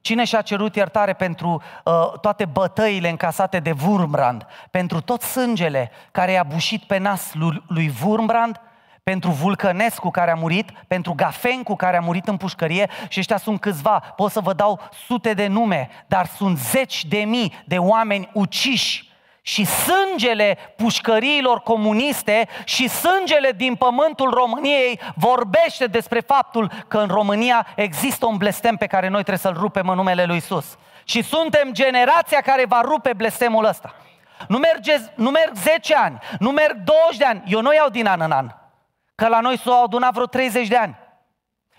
Cine și-a cerut iertare pentru uh, toate bătăile încasate de Wurmbrand, pentru tot sângele care i-a bușit pe nas lui, lui Wurmbrand, pentru Vulcănescu care a murit, pentru Gafencu care a murit în pușcărie și ăștia sunt câțiva, pot să vă dau sute de nume, dar sunt zeci de mii de oameni uciși și sângele pușcăriilor comuniste și sângele din pământul României vorbește despre faptul că în România există un blestem pe care noi trebuie să-l rupem în numele lui Isus. Și suntem generația care va rupe blestemul ăsta. Nu, merge, nu merg 10 ani, nu merg 20 de ani, eu nu iau din an în an. Că la noi s-au adunat vreo 30 de ani.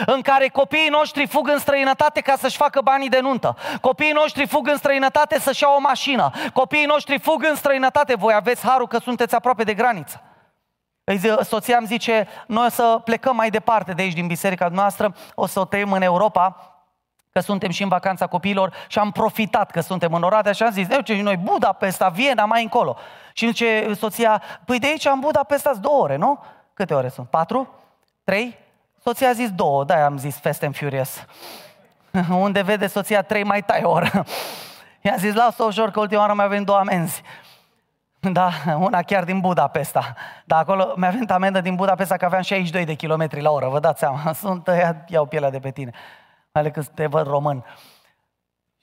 în care copiii noștri fug în străinătate ca să-și facă banii de nuntă. Copiii noștri fug în străinătate să-și iau o mașină. Copiii noștri fug în străinătate. Voi aveți harul că sunteți aproape de graniță. Soția îmi zice, noi o să plecăm mai departe de aici, din biserica noastră, o să o tăiem în Europa, că suntem și în vacanța copiilor și am profitat că suntem în Oradea și am zis, ce noi Budapesta, Viena, mai încolo. Și zice soția, păi de aici în Budapesta două ore, nu? Câte ore sunt? Patru? Trei? Soția a zis două, da, am zis Fast and Furious. [laughs] Unde vede soția trei, mai tai o oră. [laughs] I-a zis, lasă-o ușor că ultima oară mai avem două amenzi. [laughs] Da, una chiar din Budapesta. Dar acolo mi-a venit amendă din Budapesta că aveam 62 de kilometri la oră, vă dați seama, sunt, ia, iau pielea de pe tine, mai ales că te văd român.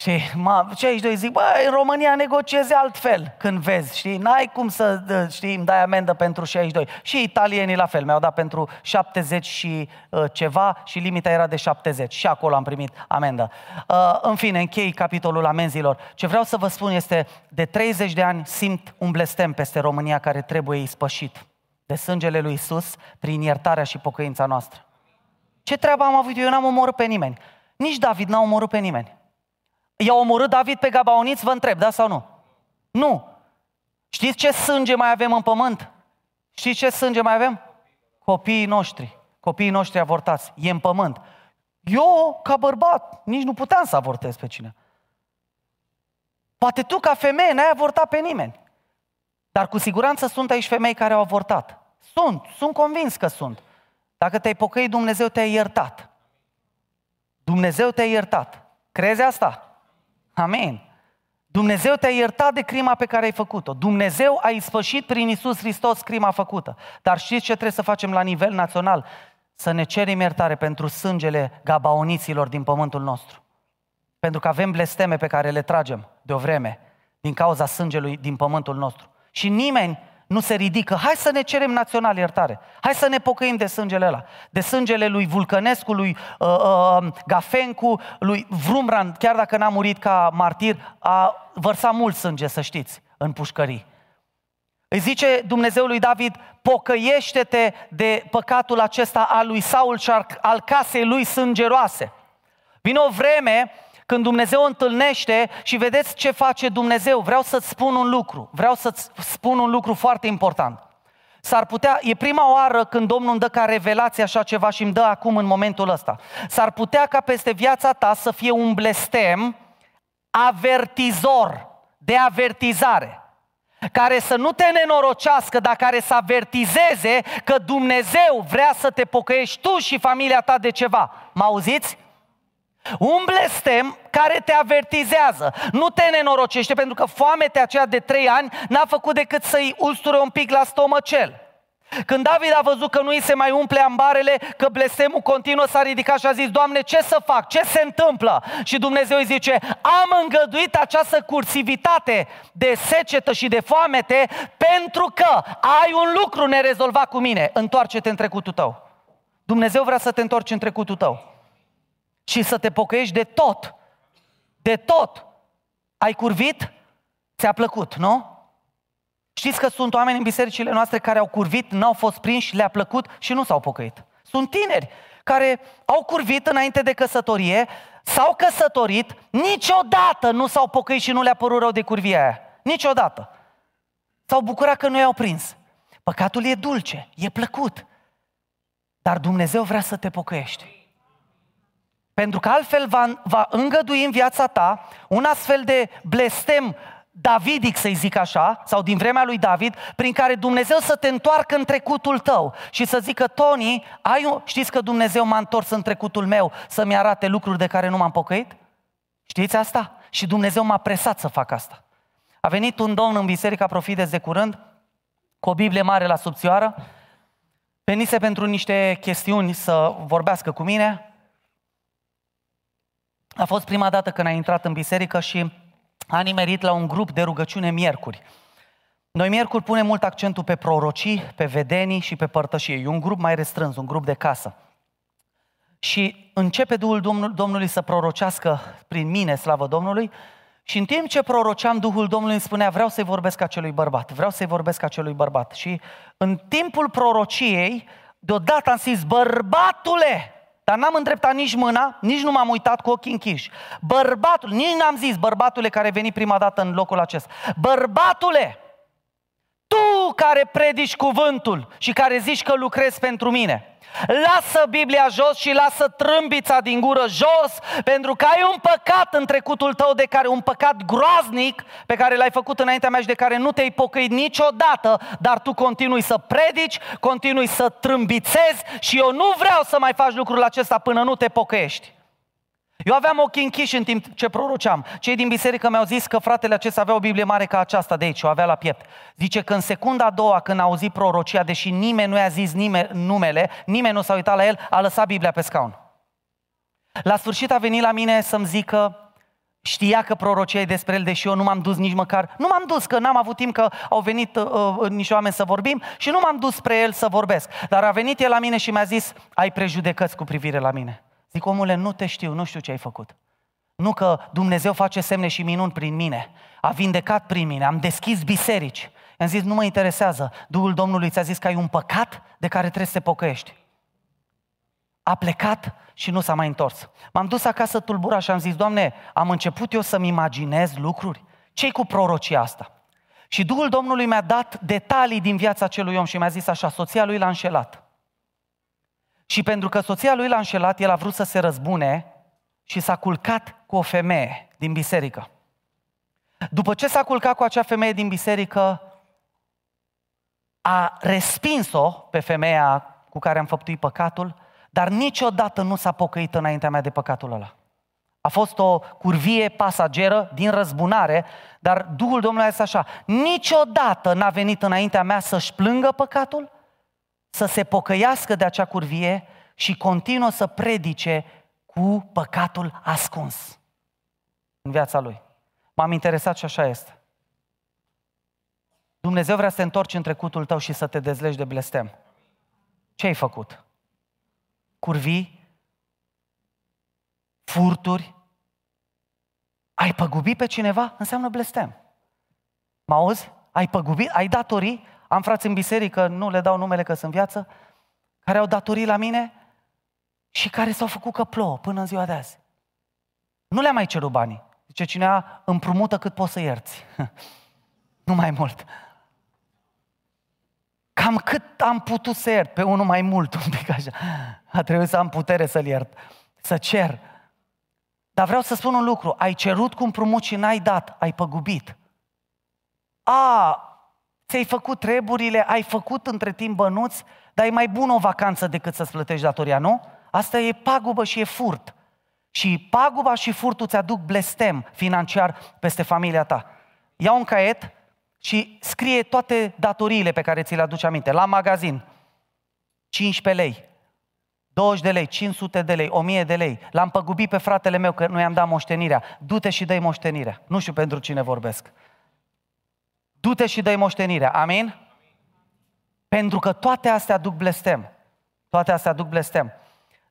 Și ma, ce aici doi zic, bă, în România negociezi altfel când vezi, știi? N-ai cum să, știi, îmi dai amendă pentru 62. Și italienii la fel, mi-au dat pentru 70 și uh, ceva și limita era de 70. Și acolo am primit amendă. Uh, în fine, închei capitolul amenzilor. Ce vreau să vă spun este, de 30 de ani simt un blestem peste România care trebuie ispășit de sângele lui Isus prin iertarea și pocăința noastră. Ce treabă am avut eu? Eu n-am omorât pe nimeni. Nici David n-a omorât pe nimeni. I-a omorât David pe Gabaoniți, vă întreb, da sau nu? Nu. Știți ce sânge mai avem în pământ? Știți ce sânge mai avem? Copiii noștri. Copiii noștri avortați. E în pământ. Eu, ca bărbat, nici nu puteam să avortez pe cine. Poate tu, ca femeie, n-ai avortat pe nimeni. Dar cu siguranță sunt aici femei care au avortat. Sunt, sunt convins că sunt. Dacă te-ai pocăit, Dumnezeu te-a iertat. Dumnezeu te-a iertat. Crezi asta? Amin. Dumnezeu te-a iertat de crima pe care ai făcut-o. Dumnezeu a ispășit prin Isus Hristos crima făcută. Dar știți ce trebuie să facem la nivel național? Să ne cerem iertare pentru sângele gabaoniților din pământul nostru. Pentru că avem blesteme pe care le tragem de o vreme din cauza sângelui din pământul nostru. Și nimeni nu se ridică. Hai să ne cerem național iertare. Hai să ne pocăim de sângele ăla. De sângele lui Vulcănescu, lui uh, uh, Gafencu, lui Vrumran, chiar dacă n-a murit ca martir, a vărsat mult sânge, să știți, în pușcării. Îi zice Dumnezeu lui David, pocăiește-te de păcatul acesta al lui Saul și al casei lui sângeroase. Vine o vreme când Dumnezeu întâlnește și vedeți ce face Dumnezeu, vreau să-ți spun un lucru, vreau să-ți spun un lucru foarte important. S-ar putea, e prima oară când Domnul îmi dă ca revelație așa ceva și îmi dă acum în momentul ăsta. S-ar putea ca peste viața ta să fie un blestem avertizor, de avertizare, care să nu te nenorocească, dar care să avertizeze că Dumnezeu vrea să te pocăiești tu și familia ta de ceva. Mă auziți? Un blestem care te avertizează, nu te nenorocește, pentru că foametea aceea de trei ani n-a făcut decât să-i usture un pic la stomăcel. Când David a văzut că nu îi se mai umple ambarele, că blestemul continuă, s-a ridicat și a zis, Doamne, ce să fac? Ce se întâmplă? Și Dumnezeu îi zice, am îngăduit această cursivitate de secetă și de foamete pentru că ai un lucru nerezolvat cu mine. Întoarce-te în trecutul tău. Dumnezeu vrea să te întorci în trecutul tău și să te pocăiești de tot. De tot. Ai curvit? Ți-a plăcut, nu? Știți că sunt oameni în bisericile noastre care au curvit, n-au fost prinși, le-a plăcut și nu s-au pocăit. Sunt tineri care au curvit înainte de căsătorie, s-au căsătorit, niciodată nu s-au pocăit și nu le-a părut rău de curvia aia. Niciodată. S-au bucurat că nu i-au prins. Păcatul e dulce, e plăcut. Dar Dumnezeu vrea să te pocăiești. Pentru că altfel va, va îngădui în viața ta un astfel de blestem davidic, să-i zic așa, sau din vremea lui David, prin care Dumnezeu să te întoarcă în trecutul tău și să zică, Tony, ai un... știți că Dumnezeu m-a întors în trecutul meu să-mi arate lucruri de care nu m-am pocăit? Știți asta? Și Dumnezeu m-a presat să fac asta. A venit un domn în Biserica Profides de curând, cu o Biblie mare la subțioară, venise pentru niște chestiuni să vorbească cu mine, a fost prima dată când a intrat în biserică și a nimerit la un grup de rugăciune miercuri. Noi miercuri punem mult accentul pe prorocii, pe vedenii și pe părtășie. E un grup mai restrâns, un grup de casă. Și începe Duhul Domnului să prorocească prin mine, slavă Domnului, și în timp ce proroceam, Duhul Domnului îmi spunea, vreau să-i vorbesc acelui bărbat, vreau să-i vorbesc acelui bărbat. Și în timpul prorociei, deodată am zis, bărbatule, dar n-am îndreptat nici mâna, nici nu m-am uitat cu ochii închiși. Bărbatul, nici n-am zis, bărbatule care a venit prima dată în locul acesta. Bărbatule, tu care predici cuvântul și care zici că lucrezi pentru mine, Lasă Biblia jos și lasă trâmbița din gură jos, pentru că ai un păcat în trecutul tău de care, un păcat groaznic pe care l-ai făcut înaintea mea și de care nu te-ai pocăit niciodată, dar tu continui să predici, continui să trâmbițezi și eu nu vreau să mai faci lucrul acesta până nu te pocăiești. Eu aveam ochii închiși în timp ce proroceam. Cei din biserică mi-au zis că fratele acesta avea o Biblie mare ca aceasta de aici, o avea la piept. Zice că în secunda a doua, când a auzit prorocia, deși nimeni nu i-a zis nimeni, numele, nimeni nu s-a uitat la el, a lăsat Biblia pe scaun. La sfârșit a venit la mine să-mi zică, știa că prorocia e despre el, deși eu nu m-am dus nici măcar, nu m-am dus, că n-am avut timp, că au venit uh, uh niște oameni să vorbim și nu m-am dus spre el să vorbesc. Dar a venit el la mine și mi-a zis, ai prejudecăți cu privire la mine. Zic, omule, nu te știu, nu știu ce ai făcut. Nu că Dumnezeu face semne și minuni prin mine. A vindecat prin mine, am deschis biserici. I-am zis, nu mă interesează. Duhul Domnului ți-a zis că ai un păcat de care trebuie să te pocăiești. A plecat și nu s-a mai întors. M-am dus acasă tulbura și am zis, Doamne, am început eu să-mi imaginez lucruri. ce cu prorocia asta? Și Duhul Domnului mi-a dat detalii din viața acelui om și mi-a zis așa, soția lui l-a înșelat. Și pentru că soția lui l-a înșelat, el a vrut să se răzbune și s-a culcat cu o femeie din biserică. După ce s-a culcat cu acea femeie din biserică, a respins-o pe femeia cu care am făptuit păcatul, dar niciodată nu s-a pocăit înaintea mea de păcatul ăla. A fost o curvie pasageră din răzbunare, dar Duhul Domnului a zis așa, niciodată n-a venit înaintea mea să-și plângă păcatul, să se pocăiască de acea curvie și continuă să predice cu păcatul ascuns în viața lui. M-am interesat și așa este. Dumnezeu vrea să te întorci în trecutul tău și să te dezlegi de blestem. Ce ai făcut? Curvii? Furturi? Ai păgubit pe cineva? Înseamnă blestem. Mă auzi? Ai păgubit? Ai datorii? Am frați în biserică, nu le dau numele că sunt viață, care au datorii la mine și care s-au făcut că plouă până în ziua de azi. Nu le-am mai cerut banii. Zice cineva, împrumută cât poți să ierți. [laughs] nu mai mult. Cam cât am putut să iert, pe unul mai mult, un pic așa. A trebuit să am putere să-l iert, să cer. Dar vreau să spun un lucru, ai cerut cu împrumut și n-ai dat, ai păgubit. A, ți-ai făcut treburile, ai făcut între timp bănuți, dar e mai bună o vacanță decât să-ți plătești datoria, nu? Asta e pagubă și e furt. Și paguba și furtul ți aduc blestem financiar peste familia ta. Ia un caiet și scrie toate datoriile pe care ți le aduce aminte. La magazin, 15 lei, 20 de lei, 500 de lei, 1000 de lei. L-am păgubit pe fratele meu că nu i-am dat moștenirea. Du-te și dă moștenirea. Nu știu pentru cine vorbesc. Du-te și dă moștenirea. Amin? Pentru că toate astea aduc blestem. Toate astea aduc blestem.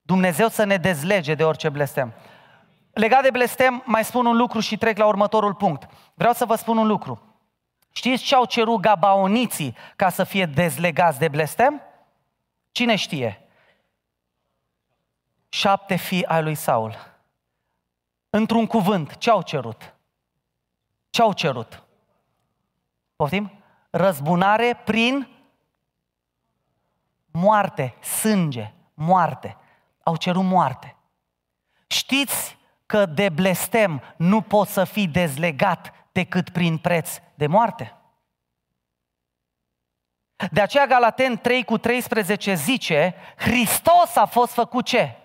Dumnezeu să ne dezlege de orice blestem. Legat de blestem, mai spun un lucru și trec la următorul punct. Vreau să vă spun un lucru. Știți ce au cerut gabaoniții ca să fie dezlegați de blestem? Cine știe? Șapte fii ai lui Saul. Într-un cuvânt, ce au cerut? Ce au cerut? Poftim? Răzbunare prin moarte, sânge, moarte. Au cerut moarte. Știți că de blestem nu poți să fii dezlegat decât prin preț de moarte? De aceea Galaten 3 cu 13 zice, Hristos a fost făcut ce?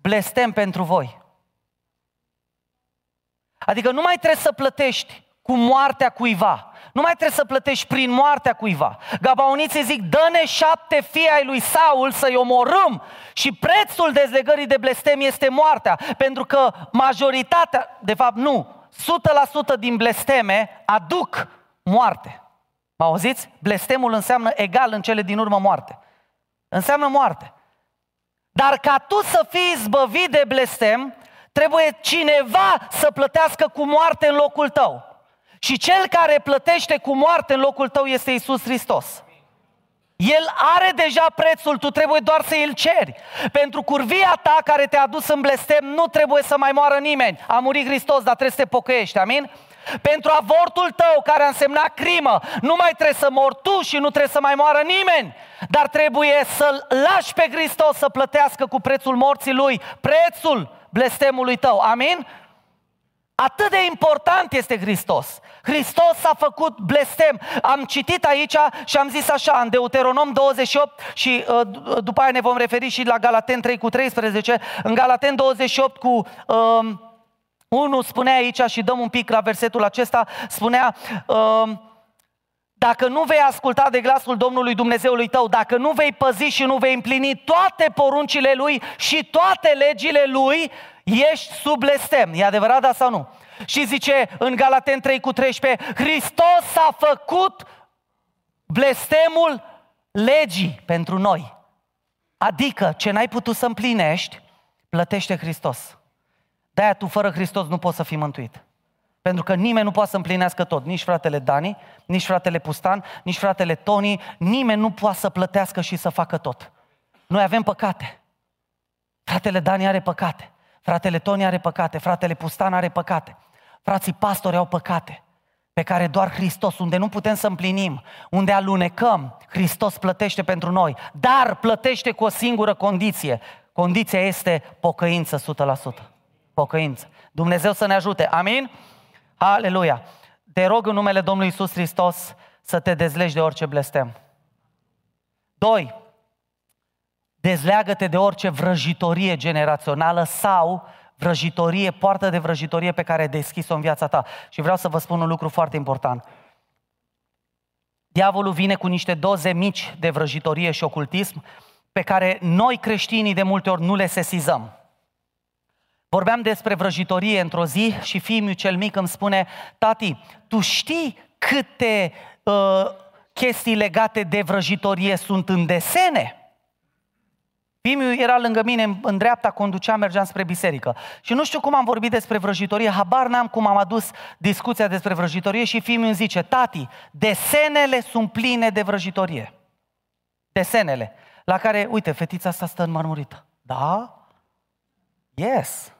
Blestem pentru voi. Adică nu mai trebuie să plătești cu moartea cuiva. Nu mai trebuie să plătești prin moartea cuiva. Gabaoniții zic, dă-ne șapte fii ai lui Saul să-i omorâm și prețul dezlegării de blestem este moartea. Pentru că majoritatea, de fapt nu, 100% din blesteme aduc moarte. Mă auziți? Blestemul înseamnă egal în cele din urmă moarte. Înseamnă moarte. Dar ca tu să fii zbăvit de blestem, trebuie cineva să plătească cu moarte în locul tău. Și cel care plătește cu moarte în locul tău este Isus Hristos. El are deja prețul, tu trebuie doar să îl ceri. Pentru curvia ta care te-a adus în blestem, nu trebuie să mai moară nimeni. A murit Hristos, dar trebuie să te pocăiești, amin? Pentru avortul tău, care a însemnat crimă, nu mai trebuie să mor tu și nu trebuie să mai moară nimeni, dar trebuie să-L lași pe Hristos să plătească cu prețul morții Lui, prețul blestemului tău, amin? Atât de important este Hristos. Hristos s-a făcut blestem. Am citit aici și am zis așa, în Deuteronom 28 și uh, după aia ne vom referi și la Galaten 3 cu 13. În Galaten 28 cu... Uh, 1 spunea aici și dăm un pic la versetul acesta, spunea... Uh, dacă nu vei asculta de glasul Domnului Dumnezeului tău, dacă nu vei păzi și nu vei împlini toate poruncile Lui și toate legile Lui, ești sub blestem. E adevărat, da sau nu? Și zice în Galaten 3 cu 13, Hristos a făcut blestemul legii pentru noi. Adică ce n-ai putut să împlinești, plătește Hristos. De-aia tu fără Hristos nu poți să fii mântuit. Pentru că nimeni nu poate să împlinească tot. Nici fratele Dani, nici fratele Pustan, nici fratele Tony. Nimeni nu poate să plătească și să facă tot. Noi avem păcate. Fratele Dani are păcate. Fratele Tony are păcate. Fratele Pustan are păcate. Frații pastori au păcate pe care doar Hristos, unde nu putem să împlinim, unde alunecăm, Hristos plătește pentru noi, dar plătește cu o singură condiție. Condiția este pocăință 100%. Pocăință. Dumnezeu să ne ajute. Amin? Aleluia! Te rog în numele Domnului Isus Hristos să te dezlegi de orice blestem. Doi, dezleagă-te de orice vrăjitorie generațională sau vrăjitorie, poartă de vrăjitorie pe care ai deschis-o în viața ta. Și vreau să vă spun un lucru foarte important. Diavolul vine cu niște doze mici de vrăjitorie și ocultism pe care noi creștinii de multe ori nu le sesizăm. Vorbeam despre vrăjitorie într-o zi și fiul cel mic îmi spune, tati, tu știi câte uh, chestii legate de vrăjitorie sunt în desene? Fiul era lângă mine, în dreapta, conducea, mergeam spre biserică. Și nu știu cum am vorbit despre vrăjitorie, habar n-am cum am adus discuția despre vrăjitorie și fiul îmi zice, tati, desenele sunt pline de vrăjitorie. Desenele. La care, uite, fetița asta stă în marmurită. Da? Yes.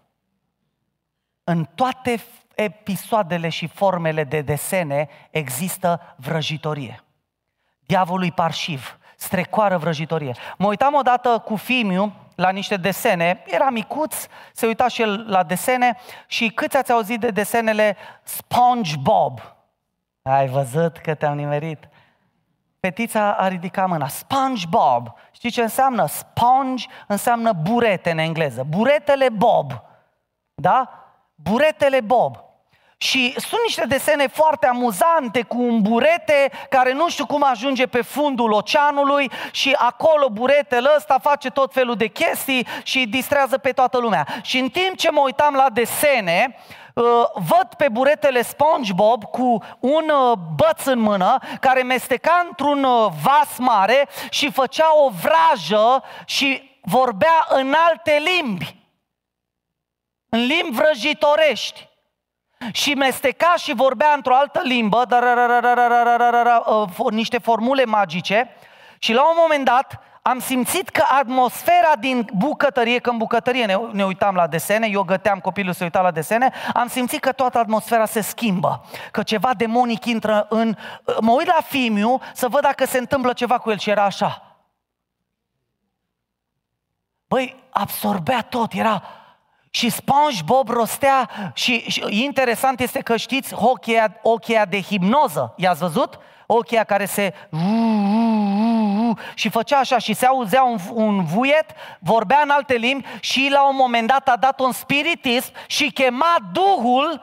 În toate episoadele și formele de desene există vrăjitorie. Diavolul e parșiv strecoară vrăjitorie. Mă uitam odată cu Fimiu la niște desene, era micuț, se uita și el la desene și câți ați auzit de desenele SpongeBob? Ai văzut că te-am nimerit? Fetița a ridicat mâna. SpongeBob. Știi ce înseamnă? Sponge înseamnă burete în engleză. Buretele Bob. Da? Buretele Bob. Și sunt niște desene foarte amuzante cu un burete care nu știu cum ajunge pe fundul oceanului și acolo buretele ăsta face tot felul de chestii și distrează pe toată lumea. Și în timp ce mă uitam la desene, uh, văd pe buretele SpongeBob cu un uh, băț în mână care mesteca într-un uh, vas mare și făcea o vrajă și vorbea în alte limbi. În limbi vrăjitorești și mesteca și vorbea într-o altă limbă, niște formule magice și la un moment dat am simțit că atmosfera din bucătărie, că în bucătărie ne, ne uitam la desene, eu găteam copilul să uita la desene, am simțit că toată atmosfera se schimbă, că ceva demonic intră în... Mă uit la Fimiu să văd dacă se întâmplă ceva cu el și era așa. Băi, absorbea tot, era și SpongeBob rostea și, și interesant este că știți ochia, ochia de hipnoză, i-ați văzut? Ochia care se și făcea așa și se auzea un, un vuiet, vorbea în alte limbi și la un moment dat a dat un spiritism și chema Duhul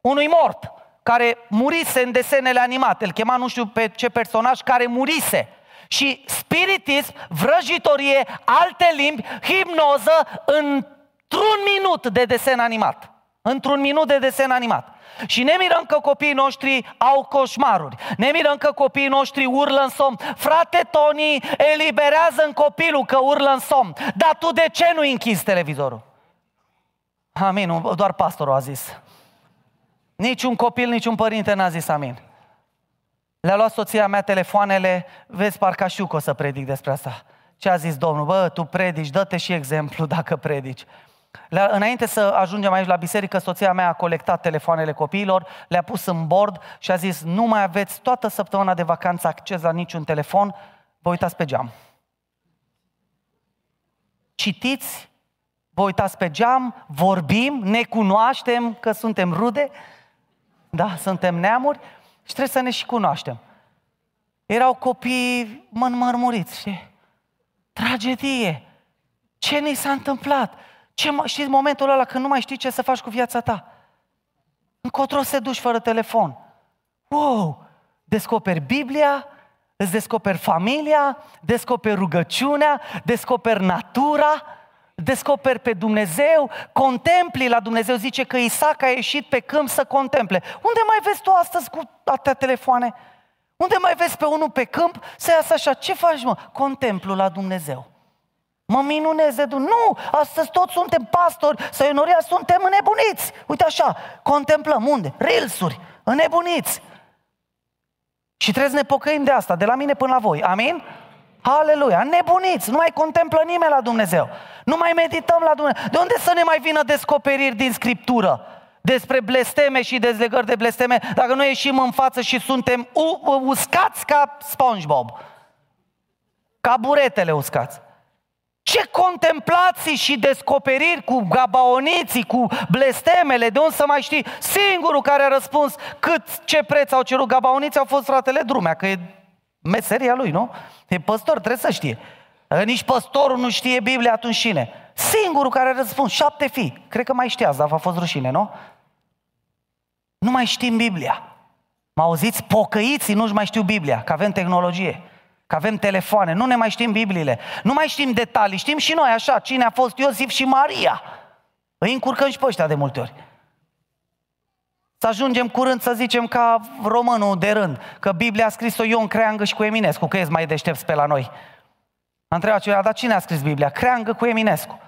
unui mort care murise în desenele animate. Îl chema nu știu pe ce personaj care murise. Și spiritism, vrăjitorie, alte limbi, hipnoză în într-un minut de desen animat. Într-un minut de desen animat. Și ne mirăm că copiii noștri au coșmaruri. Ne mirăm că copiii noștri urlă în somn. Frate Tony, eliberează în copilul că urlă în somn. Dar tu de ce nu închizi televizorul? Amin, doar pastorul a zis. Niciun copil, niciun părinte n-a zis amin. Le-a luat soția mea telefoanele, vezi, parcă știu că o să predic despre asta. Ce a zis Domnul? Bă, tu predici, dă-te și exemplu [laughs] dacă predici. Le- înainte să ajungem aici la biserică, soția mea a colectat telefoanele copiilor, le-a pus în bord și a zis, nu mai aveți toată săptămâna de vacanță acces la niciun telefon, vă uitați pe geam. Citiți, vă uitați pe geam, vorbim, ne cunoaștem că suntem rude, da, suntem neamuri și trebuie să ne și cunoaștem. Erau copii mărmuriți, știi? Tragedie. Ce ni s-a întâmplat? Ce, știți momentul ăla când nu mai știi ce să faci cu viața ta? Încotro să duci fără telefon. Wow! Descoperi Biblia, îți descoperi familia, descoperi rugăciunea, descoperi natura, descoperi pe Dumnezeu, contempli la Dumnezeu. Zice că Isaac a ieșit pe câmp să contemple. Unde mai vezi tu astăzi cu atâtea telefoane? Unde mai vezi pe unul pe câmp să iasă așa? Ce faci, mă? Contemplu la Dumnezeu. Mă minunez de Dumnezeu. Nu, astăzi toți suntem pastori, să enoria suntem înnebuniți. Uite așa, contemplăm unde? Rilsuri, înnebuniți. Și trebuie să ne pocăim de asta, de la mine până la voi. Amin? Aleluia, nebuniți, nu mai contemplă nimeni la Dumnezeu. Nu mai medităm la Dumnezeu. De unde să ne mai vină descoperiri din Scriptură? Despre blesteme și dezlegări de blesteme, dacă noi ieșim în față și suntem uscați ca SpongeBob. Ca buretele uscați. Ce contemplații și descoperiri cu gabaoniții, cu blestemele, de unde să mai știi? Singurul care a răspuns cât, ce preț au cerut gabaoniții au fost fratele Drumea, că e meseria lui, nu? E păstor, trebuie să știe. Dacă nici păstorul nu știe Biblia, atunci cine? Singurul care a răspuns, șapte fii. Cred că mai știați, dar a fost rușine, nu? Nu mai știm Biblia. Mă auziți? Pocăiții nu-și mai știu Biblia, că avem tehnologie că avem telefoane, nu ne mai știm Bibliile, nu mai știm detalii, știm și noi așa, cine a fost Iosif și Maria. Îi încurcăm și pe ăștia de multe ori. Să ajungem curând să zicem ca românul de rând, că Biblia a scris-o Ion Creangă și cu Eminescu, că ești mai deștept pe la noi. Am întrebat cineva, dar cine a scris Biblia? Creangă cu Eminescu.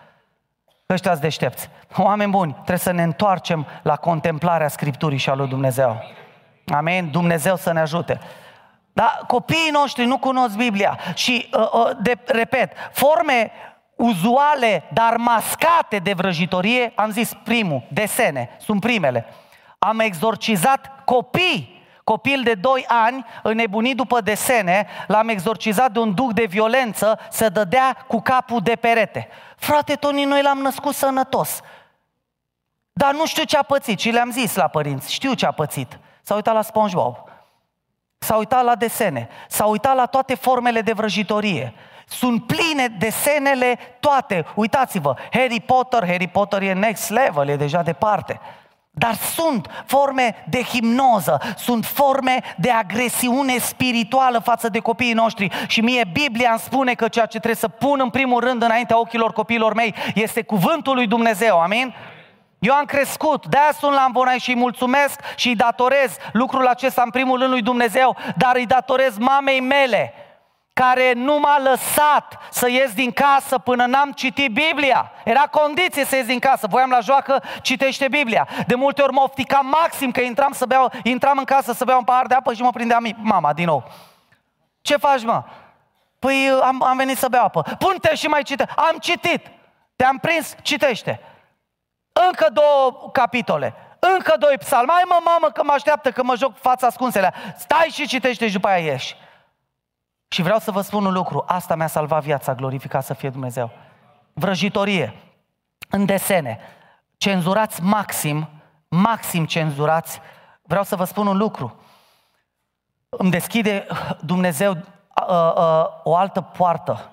Ăștia deștepți. Oameni buni, trebuie să ne întoarcem la contemplarea Scripturii și a lui Dumnezeu. Amen? Dumnezeu să ne ajute. Da? Copiii noștri nu cunosc Biblia și, uh, uh, de, repet, forme uzuale, dar mascate de vrăjitorie, am zis primul, desene, sunt primele. Am exorcizat copii, copil de 2 ani, înnebunit după desene, l-am exorcizat de un duc de violență să dădea cu capul de perete. Frate Toni, noi l-am născut sănătos. Dar nu știu ce a pățit și le-am zis la părinți, știu ce a pățit. S-a uitat la SpongeBob. S-a uitat la desene, s-a uitat la toate formele de vrăjitorie. Sunt pline desenele toate. Uitați-vă, Harry Potter, Harry Potter e next level, e deja departe. Dar sunt forme de hipnoză, sunt forme de agresiune spirituală față de copiii noștri. Și mie Biblia îmi spune că ceea ce trebuie să pun în primul rând înaintea ochilor copiilor mei este cuvântul lui Dumnezeu. Amin? Eu am crescut, de-aia sunt la Ambonai și îi mulțumesc și îi datorez lucrul acesta în primul rând lui Dumnezeu, dar îi datorez mamei mele, care nu m-a lăsat să ies din casă până n-am citit Biblia. Era condiție să ies din casă. Voiam la joacă, citește Biblia. De multe ori mă oftica maxim că intram, să beau, intram în casă să beau un pahar de apă și mă prindea mama din nou. Ce faci, mă? Păi am, am venit să beau apă. Pune-te și mai cite. Am citit. Te-am prins? Citește. Încă două capitole. Încă doi psalmi. Mai mă, mamă, că mă așteaptă, că mă joc fața ascunsele. Stai și citește și după aia ieși. Și vreau să vă spun un lucru. Asta mi-a salvat viața, glorificat să fie Dumnezeu. Vrăjitorie. În desene. Cenzurați maxim, maxim cenzurați. Vreau să vă spun un lucru. Îmi deschide Dumnezeu uh, uh, o altă poartă.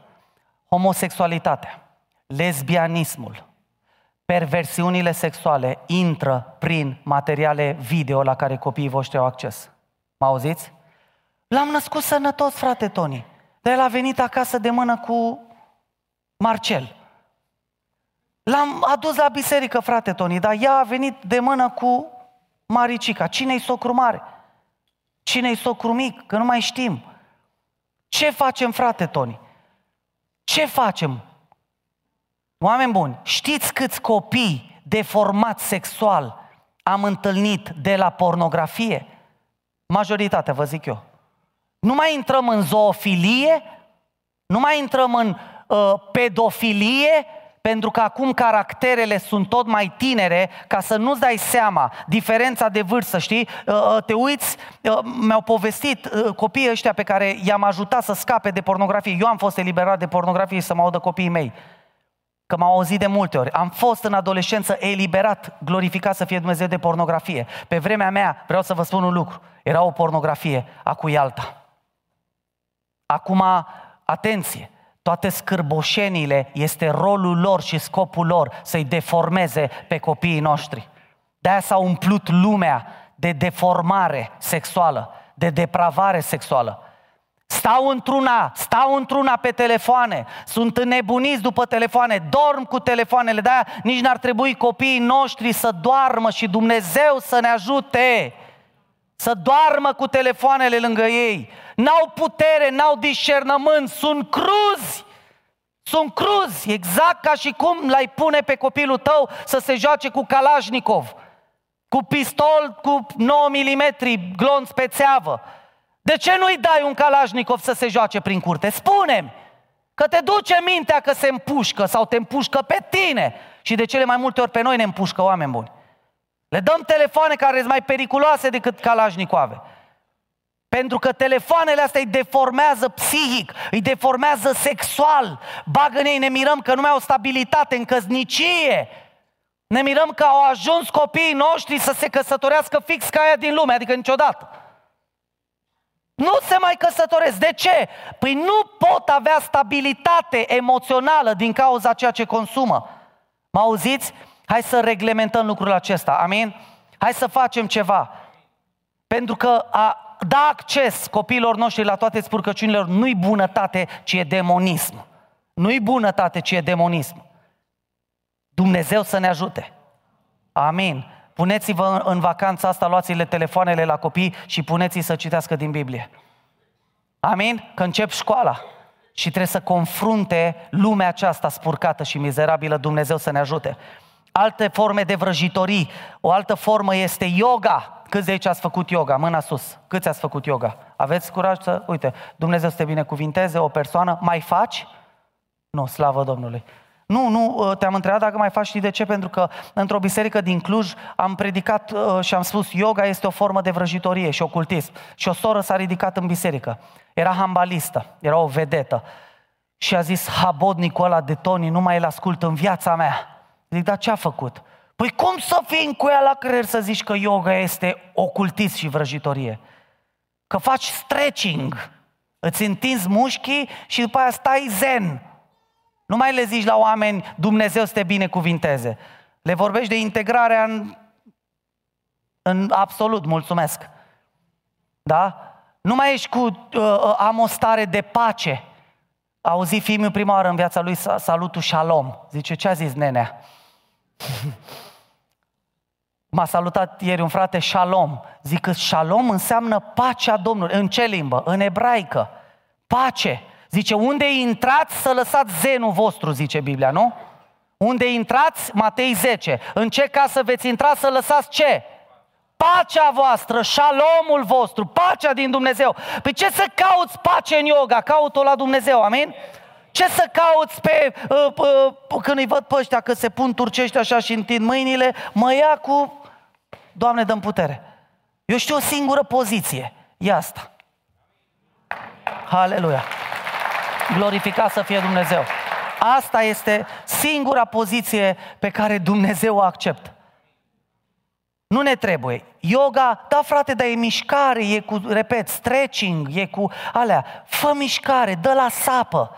Homosexualitatea, lesbianismul, perversiunile sexuale intră prin materiale video la care copiii voștri au acces. Mă auziți? L-am născut sănătos, frate Toni. Dar el a venit acasă de mână cu Marcel. L-am adus la biserică, frate Toni, dar ea a venit de mână cu Maricica. Cine-i socru mare? Cine-i socru mic? Că nu mai știm. Ce facem, frate Toni? Ce facem? Oameni buni, știți câți copii deformați sexual am întâlnit de la pornografie? Majoritatea, vă zic eu. Nu mai intrăm în zoofilie, nu mai intrăm în uh, pedofilie, pentru că acum caracterele sunt tot mai tinere, ca să nu-ți dai seama diferența de vârstă, știi? Uh, uh, te uiți, uh, mi-au povestit copiii ăștia pe care i-am ajutat să scape de pornografie. Eu am fost eliberat de pornografie și să mă audă copiii mei. Că m-au auzit de multe ori. Am fost în adolescență eliberat, glorificat să fie Dumnezeu de pornografie. Pe vremea mea, vreau să vă spun un lucru, era o pornografie, acu alta. Acum, atenție, toate scârboșenile este rolul lor și scopul lor să-i deformeze pe copiii noștri. De-aia s-a umplut lumea de deformare sexuală, de depravare sexuală. Stau într-una, stau într-una pe telefoane, sunt înnebuniți după telefoane, dorm cu telefoanele, de-aia nici n-ar trebui copiii noștri să doarmă și Dumnezeu să ne ajute să doarmă cu telefoanele lângă ei. N-au putere, n-au discernământ, sunt cruzi. Sunt cruzi, exact ca și cum l-ai pune pe copilul tău să se joace cu Kalashnikov, cu pistol cu 9 mm, glonț pe țeavă. De ce nu-i dai un Kalashnikov să se joace prin curte? Spune-mi! Că te duce mintea că se împușcă sau te împușcă pe tine. Și de cele mai multe ori pe noi ne împușcă oameni buni. Le dăm telefoane care sunt mai periculoase decât Kalashnikove. Pentru că telefoanele astea îi deformează psihic, îi deformează sexual. Bagă în ei, ne mirăm că nu mai au stabilitate în căsnicie. Ne mirăm că au ajuns copiii noștri să se căsătorească fix ca aia din lume, adică niciodată. Nu se mai căsătoresc. De ce? Păi nu pot avea stabilitate emoțională din cauza ceea ce consumă. Mă auziți? Hai să reglementăm lucrul acesta. Amin? Hai să facem ceva. Pentru că a da acces copiilor noștri la toate spurcăciunile lor nu-i bunătate, ci e demonism. Nu-i bunătate, ci e demonism. Dumnezeu să ne ajute. Amin. Puneți-vă în vacanța asta, luați-le telefoanele la copii și puneți-i să citească din Biblie. Amin? Că încep școala și trebuie să confrunte lumea aceasta spurcată și mizerabilă, Dumnezeu să ne ajute. Alte forme de vrăjitorii, o altă formă este yoga. Câți de aici ați făcut yoga? Mâna sus. Câți ați făcut yoga? Aveți curaj să... Uite, Dumnezeu să te binecuvinteze, o persoană. Mai faci? Nu, slavă Domnului. Nu, nu, ă, te-am întrebat dacă mai faci, știi de ce? Pentru că într-o biserică din Cluj am predicat ă, și am spus yoga este o formă de vrăjitorie și ocultism. Și o soră s-a ridicat în biserică. Era hambalistă, era o vedetă. Și a zis, habodnicul ăla de Tony, nu mai îl ascult în viața mea. Zic, dar ce a făcut? Păi cum să fii cu ea la creier să zici că yoga este ocultism și vrăjitorie? Că faci stretching, îți întinzi mușchii și după aia stai zen. Nu mai le zici la oameni, Dumnezeu să te binecuvinteze. Le vorbești de integrarea în, în absolut, mulțumesc. Da? Nu mai ești cu, uh, uh am o stare de pace. Auzi fiul prima oară în viața lui salutul shalom. Zice, ce a zis nenea? [laughs] M-a salutat ieri un frate Shalom. Zic că Shalom înseamnă pacea Domnului. În ce limbă? În ebraică. Pace. Zice, unde intrați să lăsați zenul vostru, zice Biblia, nu? Unde intrați? Matei 10. În ce casă veți intra să lăsați ce? Pacea voastră, șalomul vostru, pacea din Dumnezeu. Păi ce să cauți pace în yoga? Caut-o la Dumnezeu, amin? Ce să cauți pe, uh, uh, când îi văd pe ăștia că se pun turcești așa și întind mâinile, mă ia cu, Doamne, dăm putere. Eu știu o singură poziție, e asta. Haleluia! Glorificat să fie Dumnezeu. Asta este singura poziție pe care Dumnezeu o acceptă. Nu ne trebuie. Yoga, da frate, dar e mișcare, e cu, repet, stretching, e cu alea. Fă mișcare, dă la sapă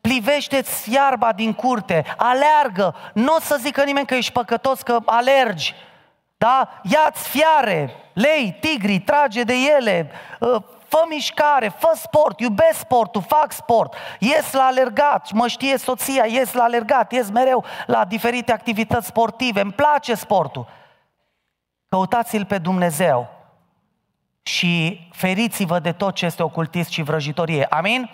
plivește-ți iarba din curte, aleargă, nu o să zică nimeni că ești păcătos, că alergi, da? Ia-ți fiare, lei, tigri, trage de ele, ă, fă mișcare, fă sport, iubesc sportul, fac sport, ies la alergat, mă știe soția, ies la alergat, ies mereu la diferite activități sportive, îmi place sportul. Căutați-L pe Dumnezeu și feriți-vă de tot ce este ocultist și vrăjitorie. Amin?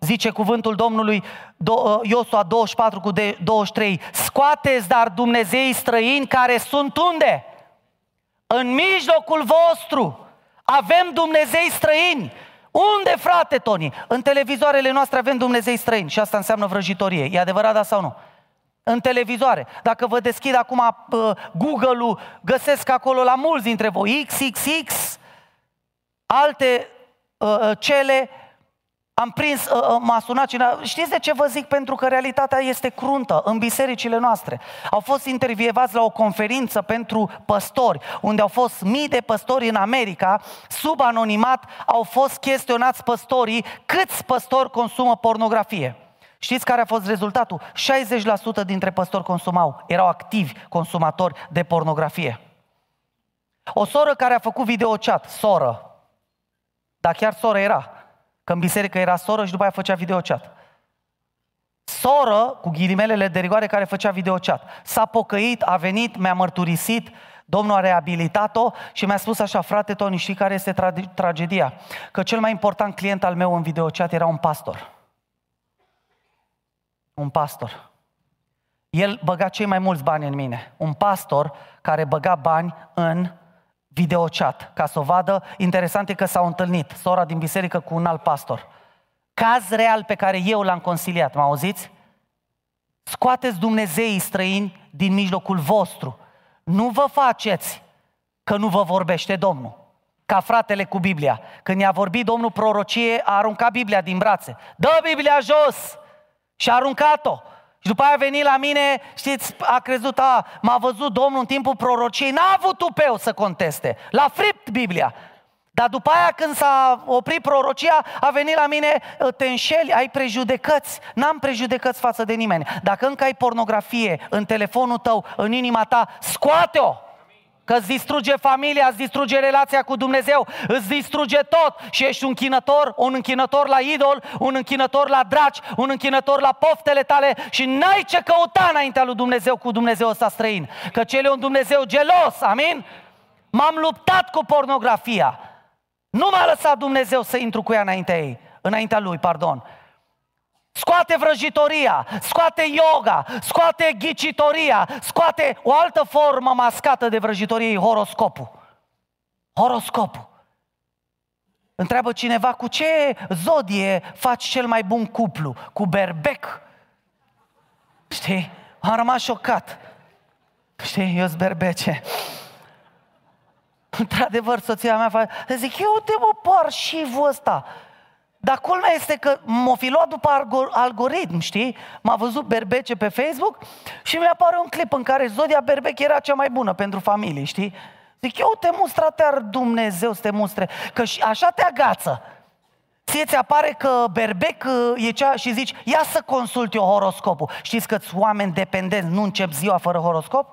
zice cuvântul Domnului uh, Iosua 24 cu 23, scoateți dar Dumnezei străini care sunt unde? În mijlocul vostru avem Dumnezei străini. Unde, frate, Toni? În televizoarele noastre avem Dumnezei străini și asta înseamnă vrăjitorie. E adevărat, da sau nu? În televizoare. Dacă vă deschid acum uh, Google-ul, găsesc acolo la mulți dintre voi XXX, alte uh, uh, cele am prins, uh, uh, m-a sunat cineva. Știți de ce vă zic? Pentru că realitatea este cruntă în bisericile noastre. Au fost intervievați la o conferință pentru păstori, unde au fost mii de păstori în America, sub anonimat, au fost chestionați păstorii câți păstori consumă pornografie. Știți care a fost rezultatul? 60% dintre păstori consumau, erau activi consumatori de pornografie. O soră care a făcut videochat, soră, dar chiar soră era, Că în biserică era soră și după aia făcea videochat. Soră, cu ghilimelele de rigoare, care făcea videochat. S-a pocăit, a venit, mi-a mărturisit, Domnul a reabilitat-o și mi-a spus așa, frate Toni, știi care este tra- tragedia? Că cel mai important client al meu în videochat era un pastor. Un pastor. El băga cei mai mulți bani în mine. Un pastor care băga bani în videochat ca să o vadă. Interesant e că s-au întâlnit sora din biserică cu un alt pastor. Caz real pe care eu l-am consiliat, mă auziți? Scoateți Dumnezeii străini din mijlocul vostru. Nu vă faceți că nu vă vorbește Domnul. Ca fratele cu Biblia. Când i-a vorbit Domnul prorocie, a aruncat Biblia din brațe. Dă Biblia jos! Și a aruncat-o. Și după aia a venit la mine, știți, a crezut, a, m-a văzut Domnul în timpul prorociei, n-a avut tupeu să conteste. L-a fript Biblia. Dar după aia când s-a oprit prorocia, a venit la mine, te înșeli, ai prejudecăți. N-am prejudecăți față de nimeni. Dacă încă ai pornografie în telefonul tău, în inima ta, scoate-o! Că îți distruge familia, îți distruge relația cu Dumnezeu, îți distruge tot și ești un închinător, un închinător la idol, un închinător la draci, un închinător la poftele tale și n-ai ce căuta înaintea lui Dumnezeu cu Dumnezeu ăsta străin. Că cel e un Dumnezeu gelos, amin? M-am luptat cu pornografia. Nu m-a lăsat Dumnezeu să intru cu ea înaintea ei, înaintea lui, pardon. Scoate vrăjitoria, scoate yoga, scoate ghicitoria, scoate o altă formă mascată de vrăjitorie, horoscopul. Horoscopul. Întreabă cineva cu ce zodie faci cel mai bun cuplu? Cu berbec? Știi? Am rămas șocat. Știi, eu berbece. Într-adevăr, soția mea face, zic, eu te mă par și ăsta. Dar culmea este că m-a fi luat după algoritm, știi? M-a văzut berbece pe Facebook și mi apare un clip în care Zodia Berbec era cea mai bună pentru familie, știi? Zic, eu te mustra te Dumnezeu să te mustre, că și așa te agață. Ție ți apare că berbec uh, e cea și zici, ia să consult eu horoscopul. Știți că oameni dependenți, nu încep ziua fără horoscop?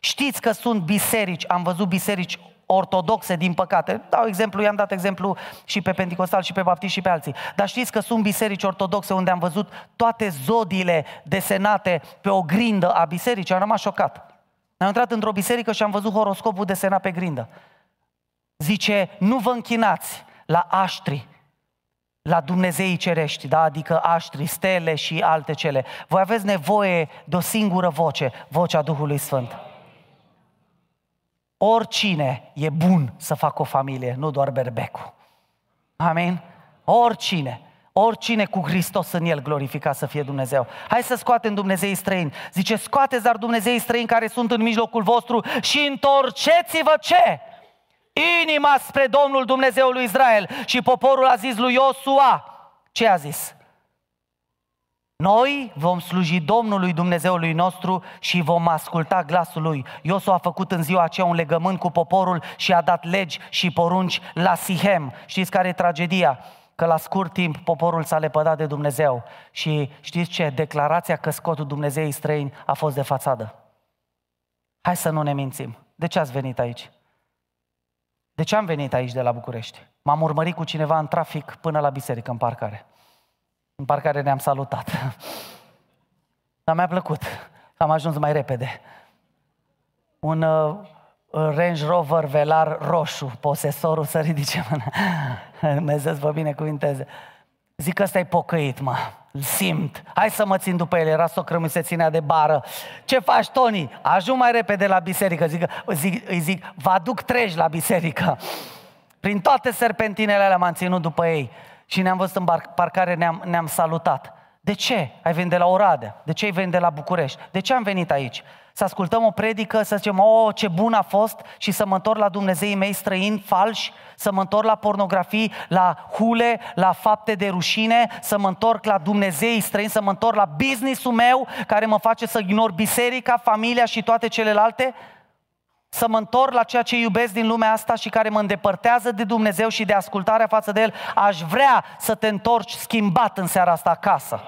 Știți că sunt biserici, am văzut biserici ortodoxe, din păcate. Dau exemplu, i-am dat exemplu și pe Pentecostal, și pe Baptist, și pe alții. Dar știți că sunt biserici ortodoxe unde am văzut toate zodiile desenate pe o grindă a bisericii. Am rămas șocat. Am intrat într-o biserică și am văzut horoscopul desenat pe grindă. Zice, nu vă închinați la aștri, la Dumnezeii cerești, da? adică aștri, stele și alte cele. Voi aveți nevoie de o singură voce, vocea Duhului Sfânt. Oricine e bun să facă o familie, nu doar berbecul. Amin? Oricine. Oricine cu Hristos în el glorificat să fie Dumnezeu. Hai să scoatem Dumnezeii străini. Zice, scoateți dar Dumnezeii străini care sunt în mijlocul vostru și întorceți-vă ce? Inima spre Domnul Dumnezeul lui Israel. Și poporul a zis lui Iosua, ce a zis? Noi vom sluji Domnului Dumnezeului nostru și vom asculta glasul lui. Iosu a făcut în ziua aceea un legământ cu poporul și a dat legi și porunci la Sihem. Știți care e tragedia? Că la scurt timp poporul s-a lepădat de Dumnezeu. Și știți ce? Declarația că scotul Dumnezeii străini a fost de fațadă. Hai să nu ne mințim. De ce ați venit aici? De ce am venit aici de la București? M-am urmărit cu cineva în trafic până la biserică, în parcare. În parcare ne-am salutat. Dar mi-a plăcut. Am ajuns mai repede. Un uh, Range Rover Velar roșu, posesorul să ridice mâna. [laughs] Dumnezeu să vă binecuvinteze. Zic că ăsta e pocăit, mă. Îl simt. Hai să mă țin după el. Era socră mi se ținea de bară. Ce faci, Tony? Ajung mai repede la biserică. Zic, zic, îi zic, vă aduc treji la biserică. Prin toate serpentinele alea m-am ținut după ei și ne-am văzut în parcare, ne-am, ne-am salutat. De ce ai venit de la Oradea? De ce ai venit de la București? De ce am venit aici? Să ascultăm o predică, să zicem, oh, ce bun a fost și să mă întorc la Dumnezeii mei străini, falși, să mă întorc la pornografii, la hule, la fapte de rușine, să mă întorc la Dumnezeii străini, să mă întorc la businessul meu care mă face să ignor biserica, familia și toate celelalte? Să mă întorc la ceea ce iubesc din lumea asta și care mă îndepărtează de Dumnezeu și de ascultarea față de El, aș vrea să te întorci schimbat în seara asta acasă.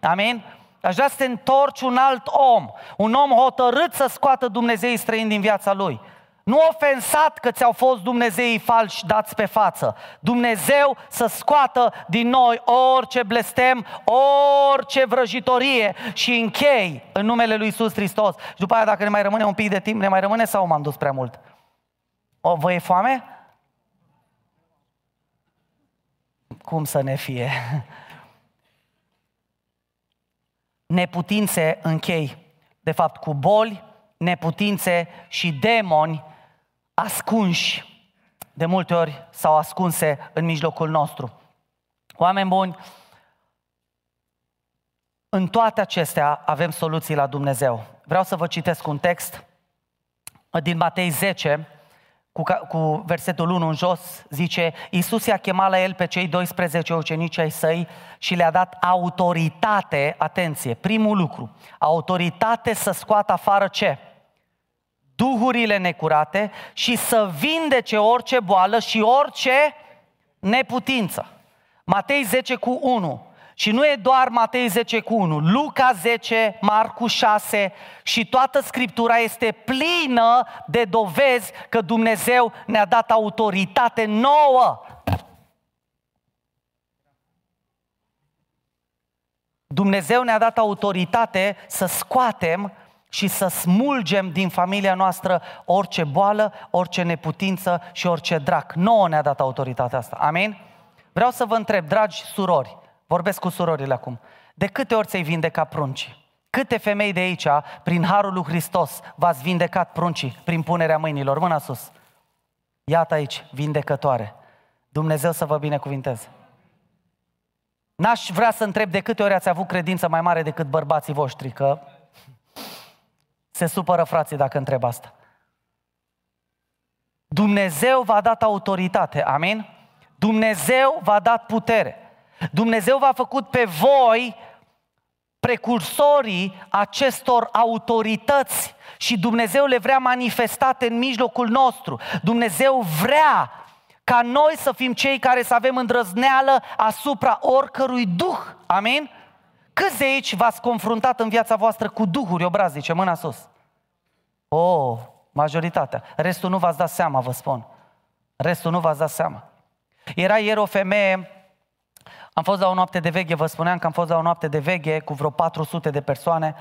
Amin? Aș vrea să te întorci un alt om, un om hotărât să scoată Dumnezei străini din viața lui. Nu ofensat că ți-au fost Dumnezeii falși dați pe față. Dumnezeu să scoată din noi orice blestem, orice vrăjitorie și închei în numele lui Iisus Hristos. Și după aia, dacă ne mai rămâne un pic de timp, ne mai rămâne sau m-am dus prea mult? O, vă e foame? Cum să ne fie? [laughs] Neputințe închei, de fapt, cu boli, neputințe și demoni ascunși, de multe ori sau ascunse în mijlocul nostru. Oameni buni, în toate acestea avem soluții la Dumnezeu. Vreau să vă citesc un text din Matei 10, cu, cu versetul 1 în jos, zice, Iisus i-a chemat la el pe cei 12 ucenici ai săi și le-a dat autoritate, atenție, primul lucru, autoritate să scoată afară ce? Duhurile necurate și să vindece orice boală și orice neputință. Matei 10 cu 1. Și nu e doar Matei 10 cu 1, Luca 10, Marcu 6 și toată Scriptura este plină de dovezi că Dumnezeu ne-a dat autoritate nouă. Dumnezeu ne-a dat autoritate să scoatem și să smulgem din familia noastră orice boală, orice neputință și orice drac. Nouă ne-a dat autoritatea asta. Amin? Vreau să vă întreb, dragi surori, vorbesc cu surorile acum, de câte ori ți-ai vindecat prunci? Câte femei de aici, prin Harul lui Hristos, v-ați vindecat pruncii prin punerea mâinilor? Mâna sus. Iată aici, vindecătoare. Dumnezeu să vă binecuvinteze. N-aș vrea să întreb de câte ori ați avut credință mai mare decât bărbații voștri, că se supără frații dacă întreb asta. Dumnezeu v-a dat autoritate, amin? Dumnezeu v-a dat putere. Dumnezeu v-a făcut pe voi precursorii acestor autorități și Dumnezeu le vrea manifestate în mijlocul nostru. Dumnezeu vrea ca noi să fim cei care să avem îndrăzneală asupra oricărui duh. Amin? Câți de aici v-ați confruntat în viața voastră cu duhuri obrazice? Mâna sus. Oh, majoritatea. Restul nu v-ați dat seama, vă spun. Restul nu v-ați dat seama. Era ieri o femeie, am fost la o noapte de veghe, vă spuneam că am fost la o noapte de veghe cu vreo 400 de persoane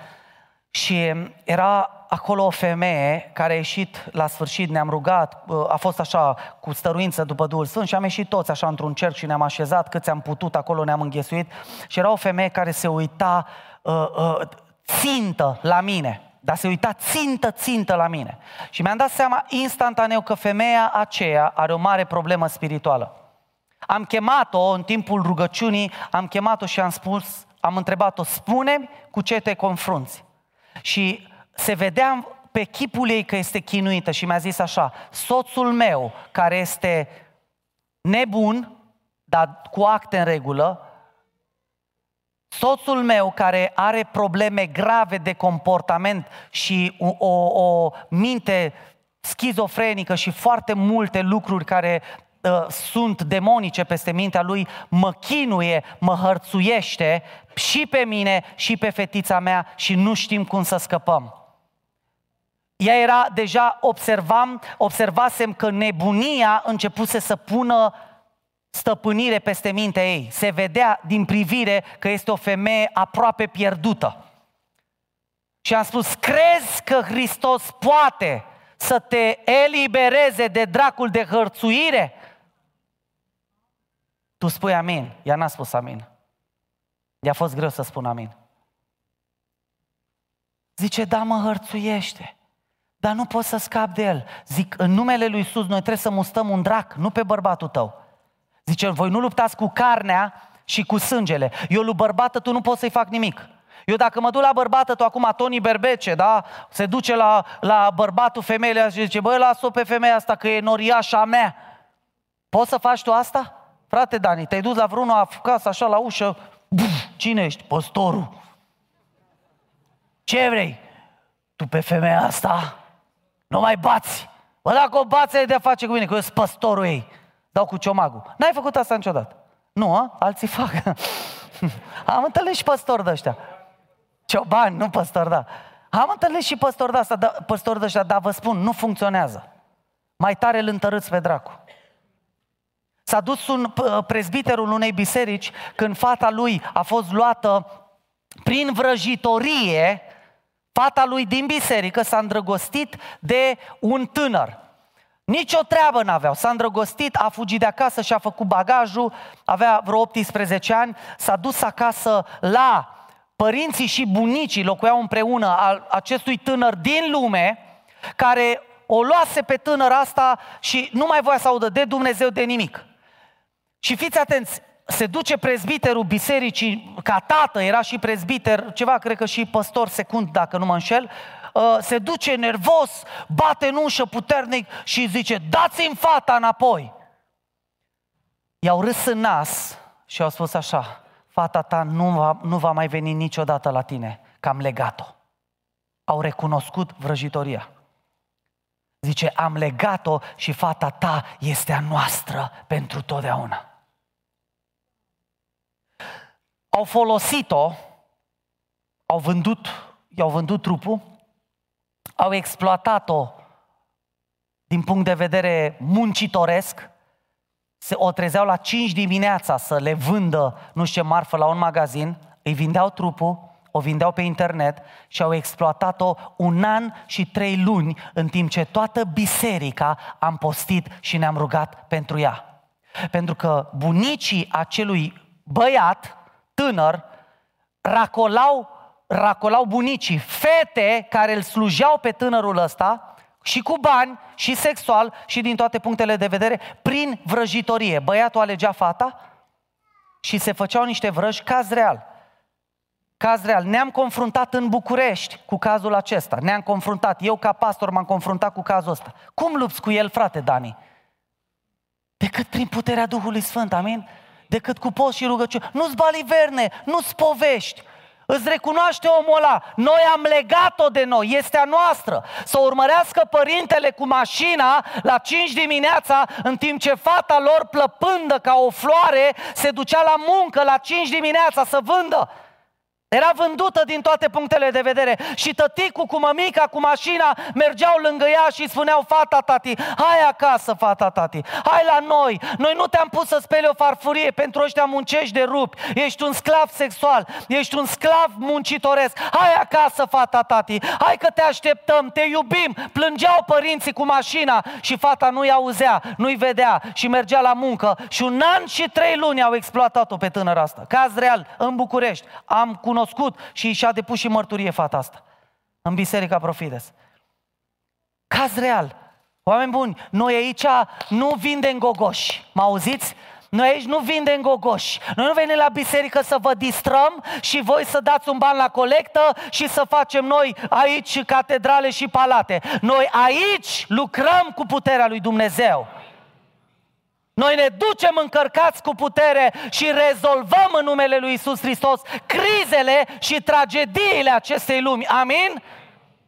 și era acolo o femeie care a ieșit la sfârșit, ne-am rugat, a fost așa cu stăruință după Duhul Sfânt și am ieșit toți așa într-un cerc și ne-am așezat câți am putut, acolo ne-am înghesuit și era o femeie care se uita uh, uh, țintă la mine, dar se uita țintă, țintă la mine. Și mi-am dat seama instantaneu că femeia aceea are o mare problemă spirituală. Am chemat-o în timpul rugăciunii, am chemat-o și am spus, am întrebat-o, spune cu ce te confrunți. Și se vedea pe chipul ei că este chinuită și mi-a zis așa, soțul meu care este nebun, dar cu acte în regulă, soțul meu care are probleme grave de comportament și o, o, o minte schizofrenică și foarte multe lucruri care uh, sunt demonice peste mintea lui, mă chinuie, mă hărțuiește și pe mine și pe fetița mea și nu știm cum să scăpăm. Ea era deja, observam, observasem că nebunia începuse să pună stăpânire peste mintea ei. Se vedea din privire că este o femeie aproape pierdută. Și am spus, crezi că Hristos poate să te elibereze de dracul de hărțuire? Tu spui amin. Ea n-a spus amin. I-a fost greu să spun amin. Zice, da, mă hărțuiește. dar nu poți să scapi de el. Zic, în numele lui Iisus, noi trebuie să mustăm un drac, nu pe bărbatul tău. Zice, voi nu luptați cu carnea și cu sângele. Eu lui bărbată tu nu poți să-i fac nimic. Eu dacă mă duc la bărbată, tu acum Tony Berbece, da? Se duce la, la bărbatul femeile și zice, băi, las-o pe femeia asta că e noriașa mea. Poți să faci tu asta? Frate Dani, te-ai dus la vreunul acasă așa la ușă, Buf, cine ești? Păstorul. Ce vrei? Tu pe femeia asta nu mai bați. Bă, dacă o bați, ai de-a face cu mine, că eu sunt păstorul ei. Dau cu ciomagul. N-ai făcut asta niciodată. Nu, a? Alții fac. [laughs] Am întâlnit și păstori de ăștia. Ciobani, nu păstori, da. Am întâlnit și păstori de asta, da, păstori de ăștia, dar vă spun, nu funcționează. Mai tare îl întărâți pe dracu. S-a dus un prezbiterul unei biserici când fata lui a fost luată prin vrăjitorie, fata lui din biserică s-a îndrăgostit de un tânăr. Nici o treabă n-aveau. S-a îndrăgostit, a fugit de acasă și a făcut bagajul, avea vreo 18 ani, s-a dus acasă la părinții și bunicii, locuiau împreună al acestui tânăr din lume, care o luase pe tânăr asta și nu mai voia să audă de Dumnezeu de nimic. Și fiți atenți, se duce prezbiterul bisericii, ca tată, era și prezbiter, ceva, cred că și păstor secund, dacă nu mă înșel, uh, se duce nervos, bate în ușă puternic și zice, dați-mi fata înapoi. I-au râs în nas și au spus așa, fata ta nu va, nu va mai veni niciodată la tine, că am legat-o. Au recunoscut vrăjitoria. Zice, am legat-o și fata ta este a noastră pentru totdeauna. Au folosit-o, au vândut, i-au vândut trupul, au exploatat-o din punct de vedere muncitoresc, se o trezeau la 5 dimineața să le vândă nu știu ce marfă la un magazin, îi vindeau trupul, o vindeau pe internet și au exploatat-o un an și trei luni în timp ce toată biserica am postit și ne-am rugat pentru ea. Pentru că bunicii acelui băiat tânăr, racolau, racolau bunicii, fete care îl slujeau pe tânărul ăsta, și cu bani, și sexual, și din toate punctele de vedere, prin vrăjitorie. Băiatul alegea fata și se făceau niște vrăji, caz real. Caz real. Ne-am confruntat în București cu cazul acesta. Ne-am confruntat. Eu, ca pastor, m-am confruntat cu cazul ăsta. Cum lupți cu el, frate Dani? Decât prin puterea Duhului Sfânt, amin? Decât cu post și rugăciune. Nu-ți baliverne, nu-ți povești. Îți recunoaște omul ăla, noi am legat-o de noi, este a noastră. Să urmărească părintele cu mașina la 5 dimineața, în timp ce fata lor plăpândă ca o floare, se ducea la muncă la 5 dimineața să vândă. Era vândută din toate punctele de vedere. Și tăticul cu mămica, cu mașina, mergeau lângă ea și spuneau, fata tati, hai acasă, fata tati, hai la noi. Noi nu te-am pus să speli o farfurie, pentru ăștia muncești de rup. Ești un sclav sexual, ești un sclav muncitoresc. Hai acasă, fata tati, hai că te așteptăm, te iubim. Plângeau părinții cu mașina și fata nu-i auzea, nu-i vedea și mergea la muncă. Și un an și trei luni au exploatat-o pe tânăra asta. Caz real, în București. Am cunoscut cunoscut și și-a depus și mărturie fata asta în Biserica Profides. Caz real. Oameni buni, noi aici nu vindem gogoși. Mă auziți? Noi aici nu vindem gogoși. Noi nu venim la biserică să vă distrăm și voi să dați un ban la colectă și să facem noi aici catedrale și palate. Noi aici lucrăm cu puterea lui Dumnezeu. Noi ne ducem încărcați cu putere și rezolvăm în numele lui Isus Hristos crizele și tragediile acestei lumi. Amin?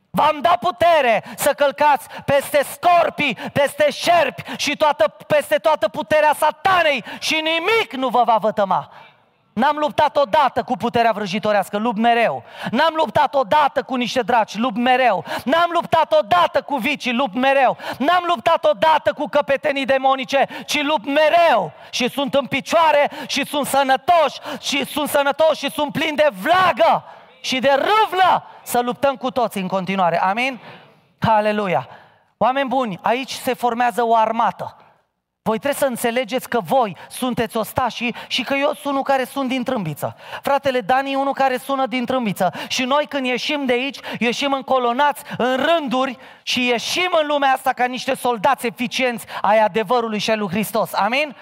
V-am dat putere să călcați peste scorpii, peste șerpi și toată, peste toată puterea satanei și nimic nu vă va vătăma. N-am luptat odată cu puterea vrăjitorească, lupt mereu. N-am luptat odată cu niște draci, lupt mereu. N-am luptat odată cu vicii, lupt mereu. N-am luptat odată cu căpetenii demonice, ci lupt mereu. Și sunt în picioare și sunt sănătoși și sunt sănătoși și sunt plini de vlagă și de râvlă să luptăm cu toți în continuare. Amin? Aleluia! Oameni buni, aici se formează o armată. Voi trebuie să înțelegeți că voi sunteți ostașii și că eu sunt unul care sunt din trâmbiță. Fratele Dani e unul care sună din trâmbiță. Și noi când ieșim de aici, ieșim încolonați în rânduri și ieșim în lumea asta ca niște soldați eficienți ai adevărului și ai lui Hristos. Amin?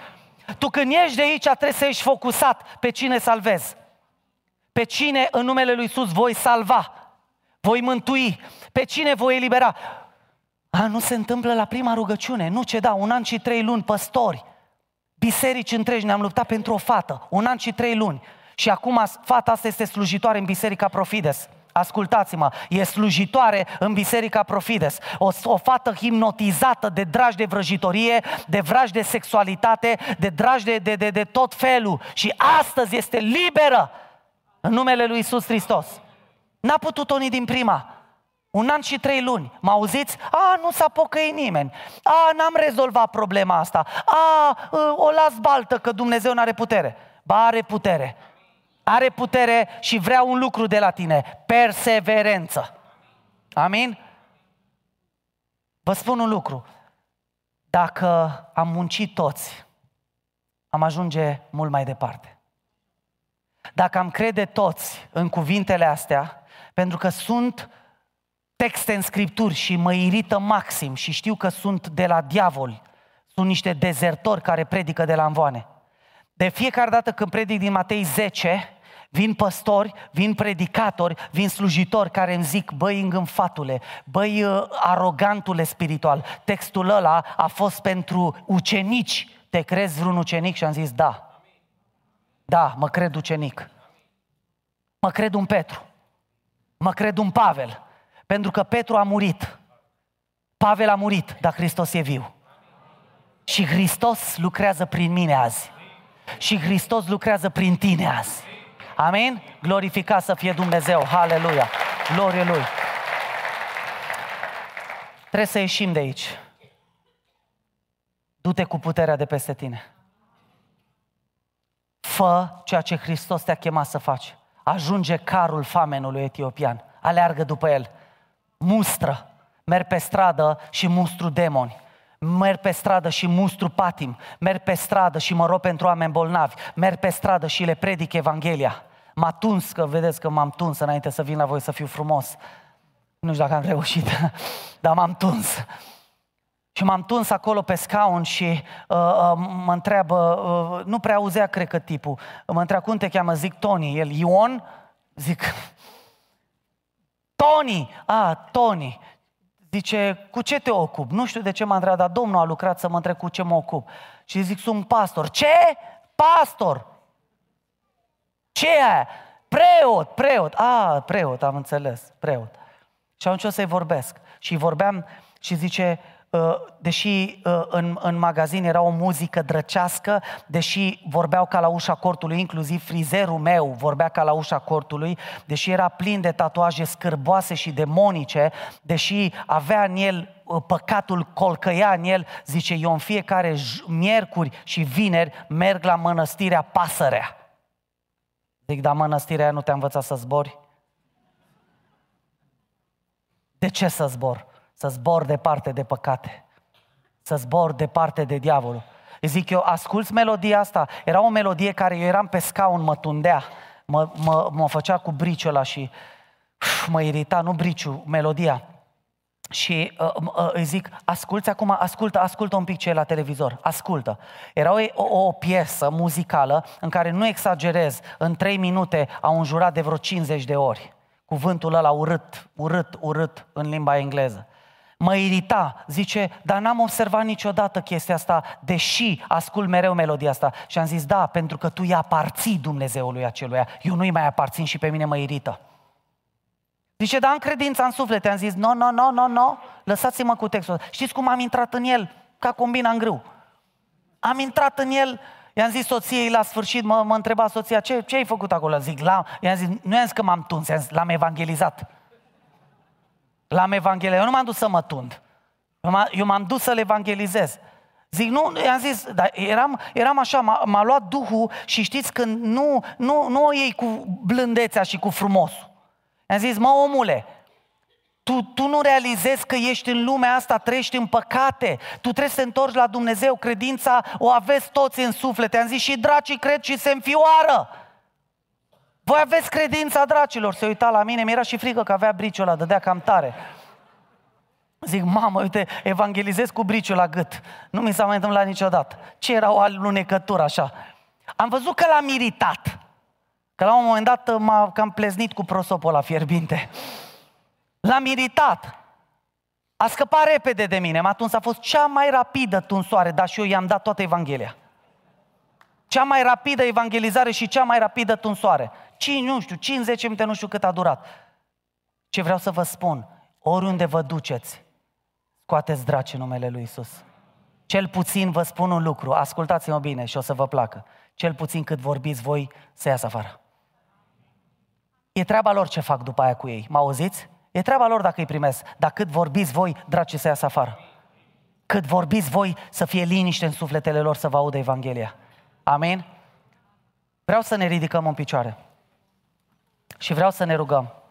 Tu când ieși de aici trebuie să ești focusat pe cine salvezi. Pe cine în numele lui Iisus voi salva, voi mântui, pe cine voi elibera. A, nu se întâmplă la prima rugăciune, nu ce da, un an și trei luni, păstori, biserici întregi, ne-am luptat pentru o fată, un an și trei luni. Și acum fata asta este slujitoare în Biserica Profides. Ascultați-mă, e slujitoare în Biserica Profides. O, o fată hipnotizată de dragi de vrăjitorie, de vraj de sexualitate, de dragi de, de, de, de tot felul. Și astăzi este liberă în numele lui Isus Hristos. N-a putut unii din prima. Un an și trei luni. Mă auziți? A, nu s-a pocăit nimeni. A, n-am rezolvat problema asta. A, o las baltă că Dumnezeu nu are putere. Ba, are putere. Are putere și vrea un lucru de la tine. Perseverență. Amin? Vă spun un lucru. Dacă am muncit toți, am ajunge mult mai departe. Dacă am crede toți în cuvintele astea, pentru că sunt texte în scripturi și mă irită maxim și știu că sunt de la diavol, sunt niște dezertori care predică de la învoane. De fiecare dată când predic din Matei 10, vin păstori, vin predicatori, vin slujitori care îmi zic, băi îngânfatule, băi uh, arogantule spiritual, textul ăla a fost pentru ucenici. Te crezi vreun ucenic? Și am zis, da. Da, mă cred ucenic. Mă cred un Petru. Mă cred un Pavel. Pentru că Petru a murit. Pavel a murit, dar Hristos e viu. Și Hristos lucrează prin mine azi. Și Hristos lucrează prin tine azi. Amin? Glorificat să fie Dumnezeu. Haleluia. Glorie Lui. Trebuie să ieșim de aici. Du-te cu puterea de peste tine. Fă ceea ce Hristos te-a chemat să faci. Ajunge carul famenului etiopian. Aleargă după el mustră, merg pe stradă și mustru demoni, merg pe stradă și mustru patim, merg pe stradă și mă rog pentru oameni bolnavi, merg pe stradă și le predic Evanghelia. M-a tuns, că vedeți că m-am tuns înainte să vin la voi să fiu frumos. Nu știu dacă am reușit, [laughs] dar m-am tuns. Și m-am tuns acolo pe scaun și uh, uh, mă întreabă, uh, nu prea auzea, cred că tipul, mă întreabă cum te cheamă, zic Tony, el Ion, zic, Tony, a, Tony, zice, cu ce te ocup? Nu știu de ce m-a întrebat, dar Domnul a lucrat să mă întreb cu ce mă ocup. Și zic, sunt pastor. Ce? Pastor! Ce e aia? Preot, preot. A, preot, am înțeles, preot. Și atunci o să-i vorbesc. Și vorbeam și zice, Uh, deși uh, în, în magazin era o muzică drăcească, deși vorbeau ca la ușa cortului, inclusiv frizerul meu vorbea ca la ușa cortului, deși era plin de tatuaje scârboase și demonice, deși avea în el uh, păcatul colcăia în el, zice, eu în fiecare miercuri și vineri merg la mănăstirea Pasărea. Zic, dar mănăstirea nu te-a învățat să zbori? De ce să zbor? Să zbor departe de păcate, să zbor departe de diavolul. Îi zic eu, asculți melodia asta. Era o melodie care eu eram pe scaun, mă tundea, mă, mă, mă făcea cu briciul ăla și uf, mă irita, nu briciu, melodia. Și uh, uh, îi zic, asculți acum, ascultă, ascultă un pic ce e la televizor, ascultă. Era o, o, o piesă muzicală în care nu exagerez, în trei minute au înjurat de vreo 50 de ori. Cuvântul ăla urât, urât, urât în limba engleză mă irita. Zice, dar n-am observat niciodată chestia asta, deși ascult mereu melodia asta. Și am zis, da, pentru că tu îi aparții Dumnezeului aceluia. Eu nu-i mai aparțin și pe mine mă irită. Zice, da, am credința în suflet. Am zis, no, no, no, no, no, lăsați-mă cu textul. Știți cum am intrat în el? Ca combina în grâu. Am intrat în el, i-am zis soției la sfârșit, mă, mă întreba soția, ce, ce ai făcut acolo? Zic, la, i-am zis, nu i-am zis că m-am tuns, i-am zis, l-am evangelizat. L-am evangelizat. Eu nu m-am dus să mă tund. Eu m-am dus să-l evangelizez. Zic, nu, i-am zis, dar eram, eram așa, m-a, m-a luat Duhul și știți când nu, nu, nu o iei cu blândețea și cu frumosul. I-am zis, mă omule, Tu, tu nu realizezi că ești în lumea asta, trăiești în păcate. Tu trebuie să te întorci la Dumnezeu. Credința o aveți toți în suflet. Am zis și dracii cred și se înfioară. Voi aveți credința dracilor. Se uita la mine, mi-era și frică că avea briciul ăla, dădea cam tare. Zic, mamă, uite, evangelizez cu briciul la gât. Nu mi s-a mai întâmplat niciodată. Ce era o alunecătură așa? Am văzut că l-am iritat. Că la un moment dat m-a cam pleznit cu prosopul la fierbinte. L-am iritat. A scăpat repede de mine. Atunci a fost cea mai rapidă tunsoare, dar și eu i-am dat toată Evanghelia. Cea mai rapidă evangelizare și cea mai rapidă tunsoare. 5, nu știu, 50 minute, nu știu cât a durat. Ce vreau să vă spun, oriunde vă duceți, scoateți draci în numele Lui Isus. Cel puțin vă spun un lucru, ascultați-mă bine și o să vă placă. Cel puțin cât vorbiți voi, să iasă afară. E treaba lor ce fac după aia cu ei. Mă auziți? E treaba lor dacă îi primesc. Dar cât vorbiți voi, dragi, să iasă afară. Cât vorbiți voi, să fie liniște în sufletele lor să vă audă Evanghelia. Amin? Vreau să ne ridicăm în picioare. Și vreau să ne rugăm.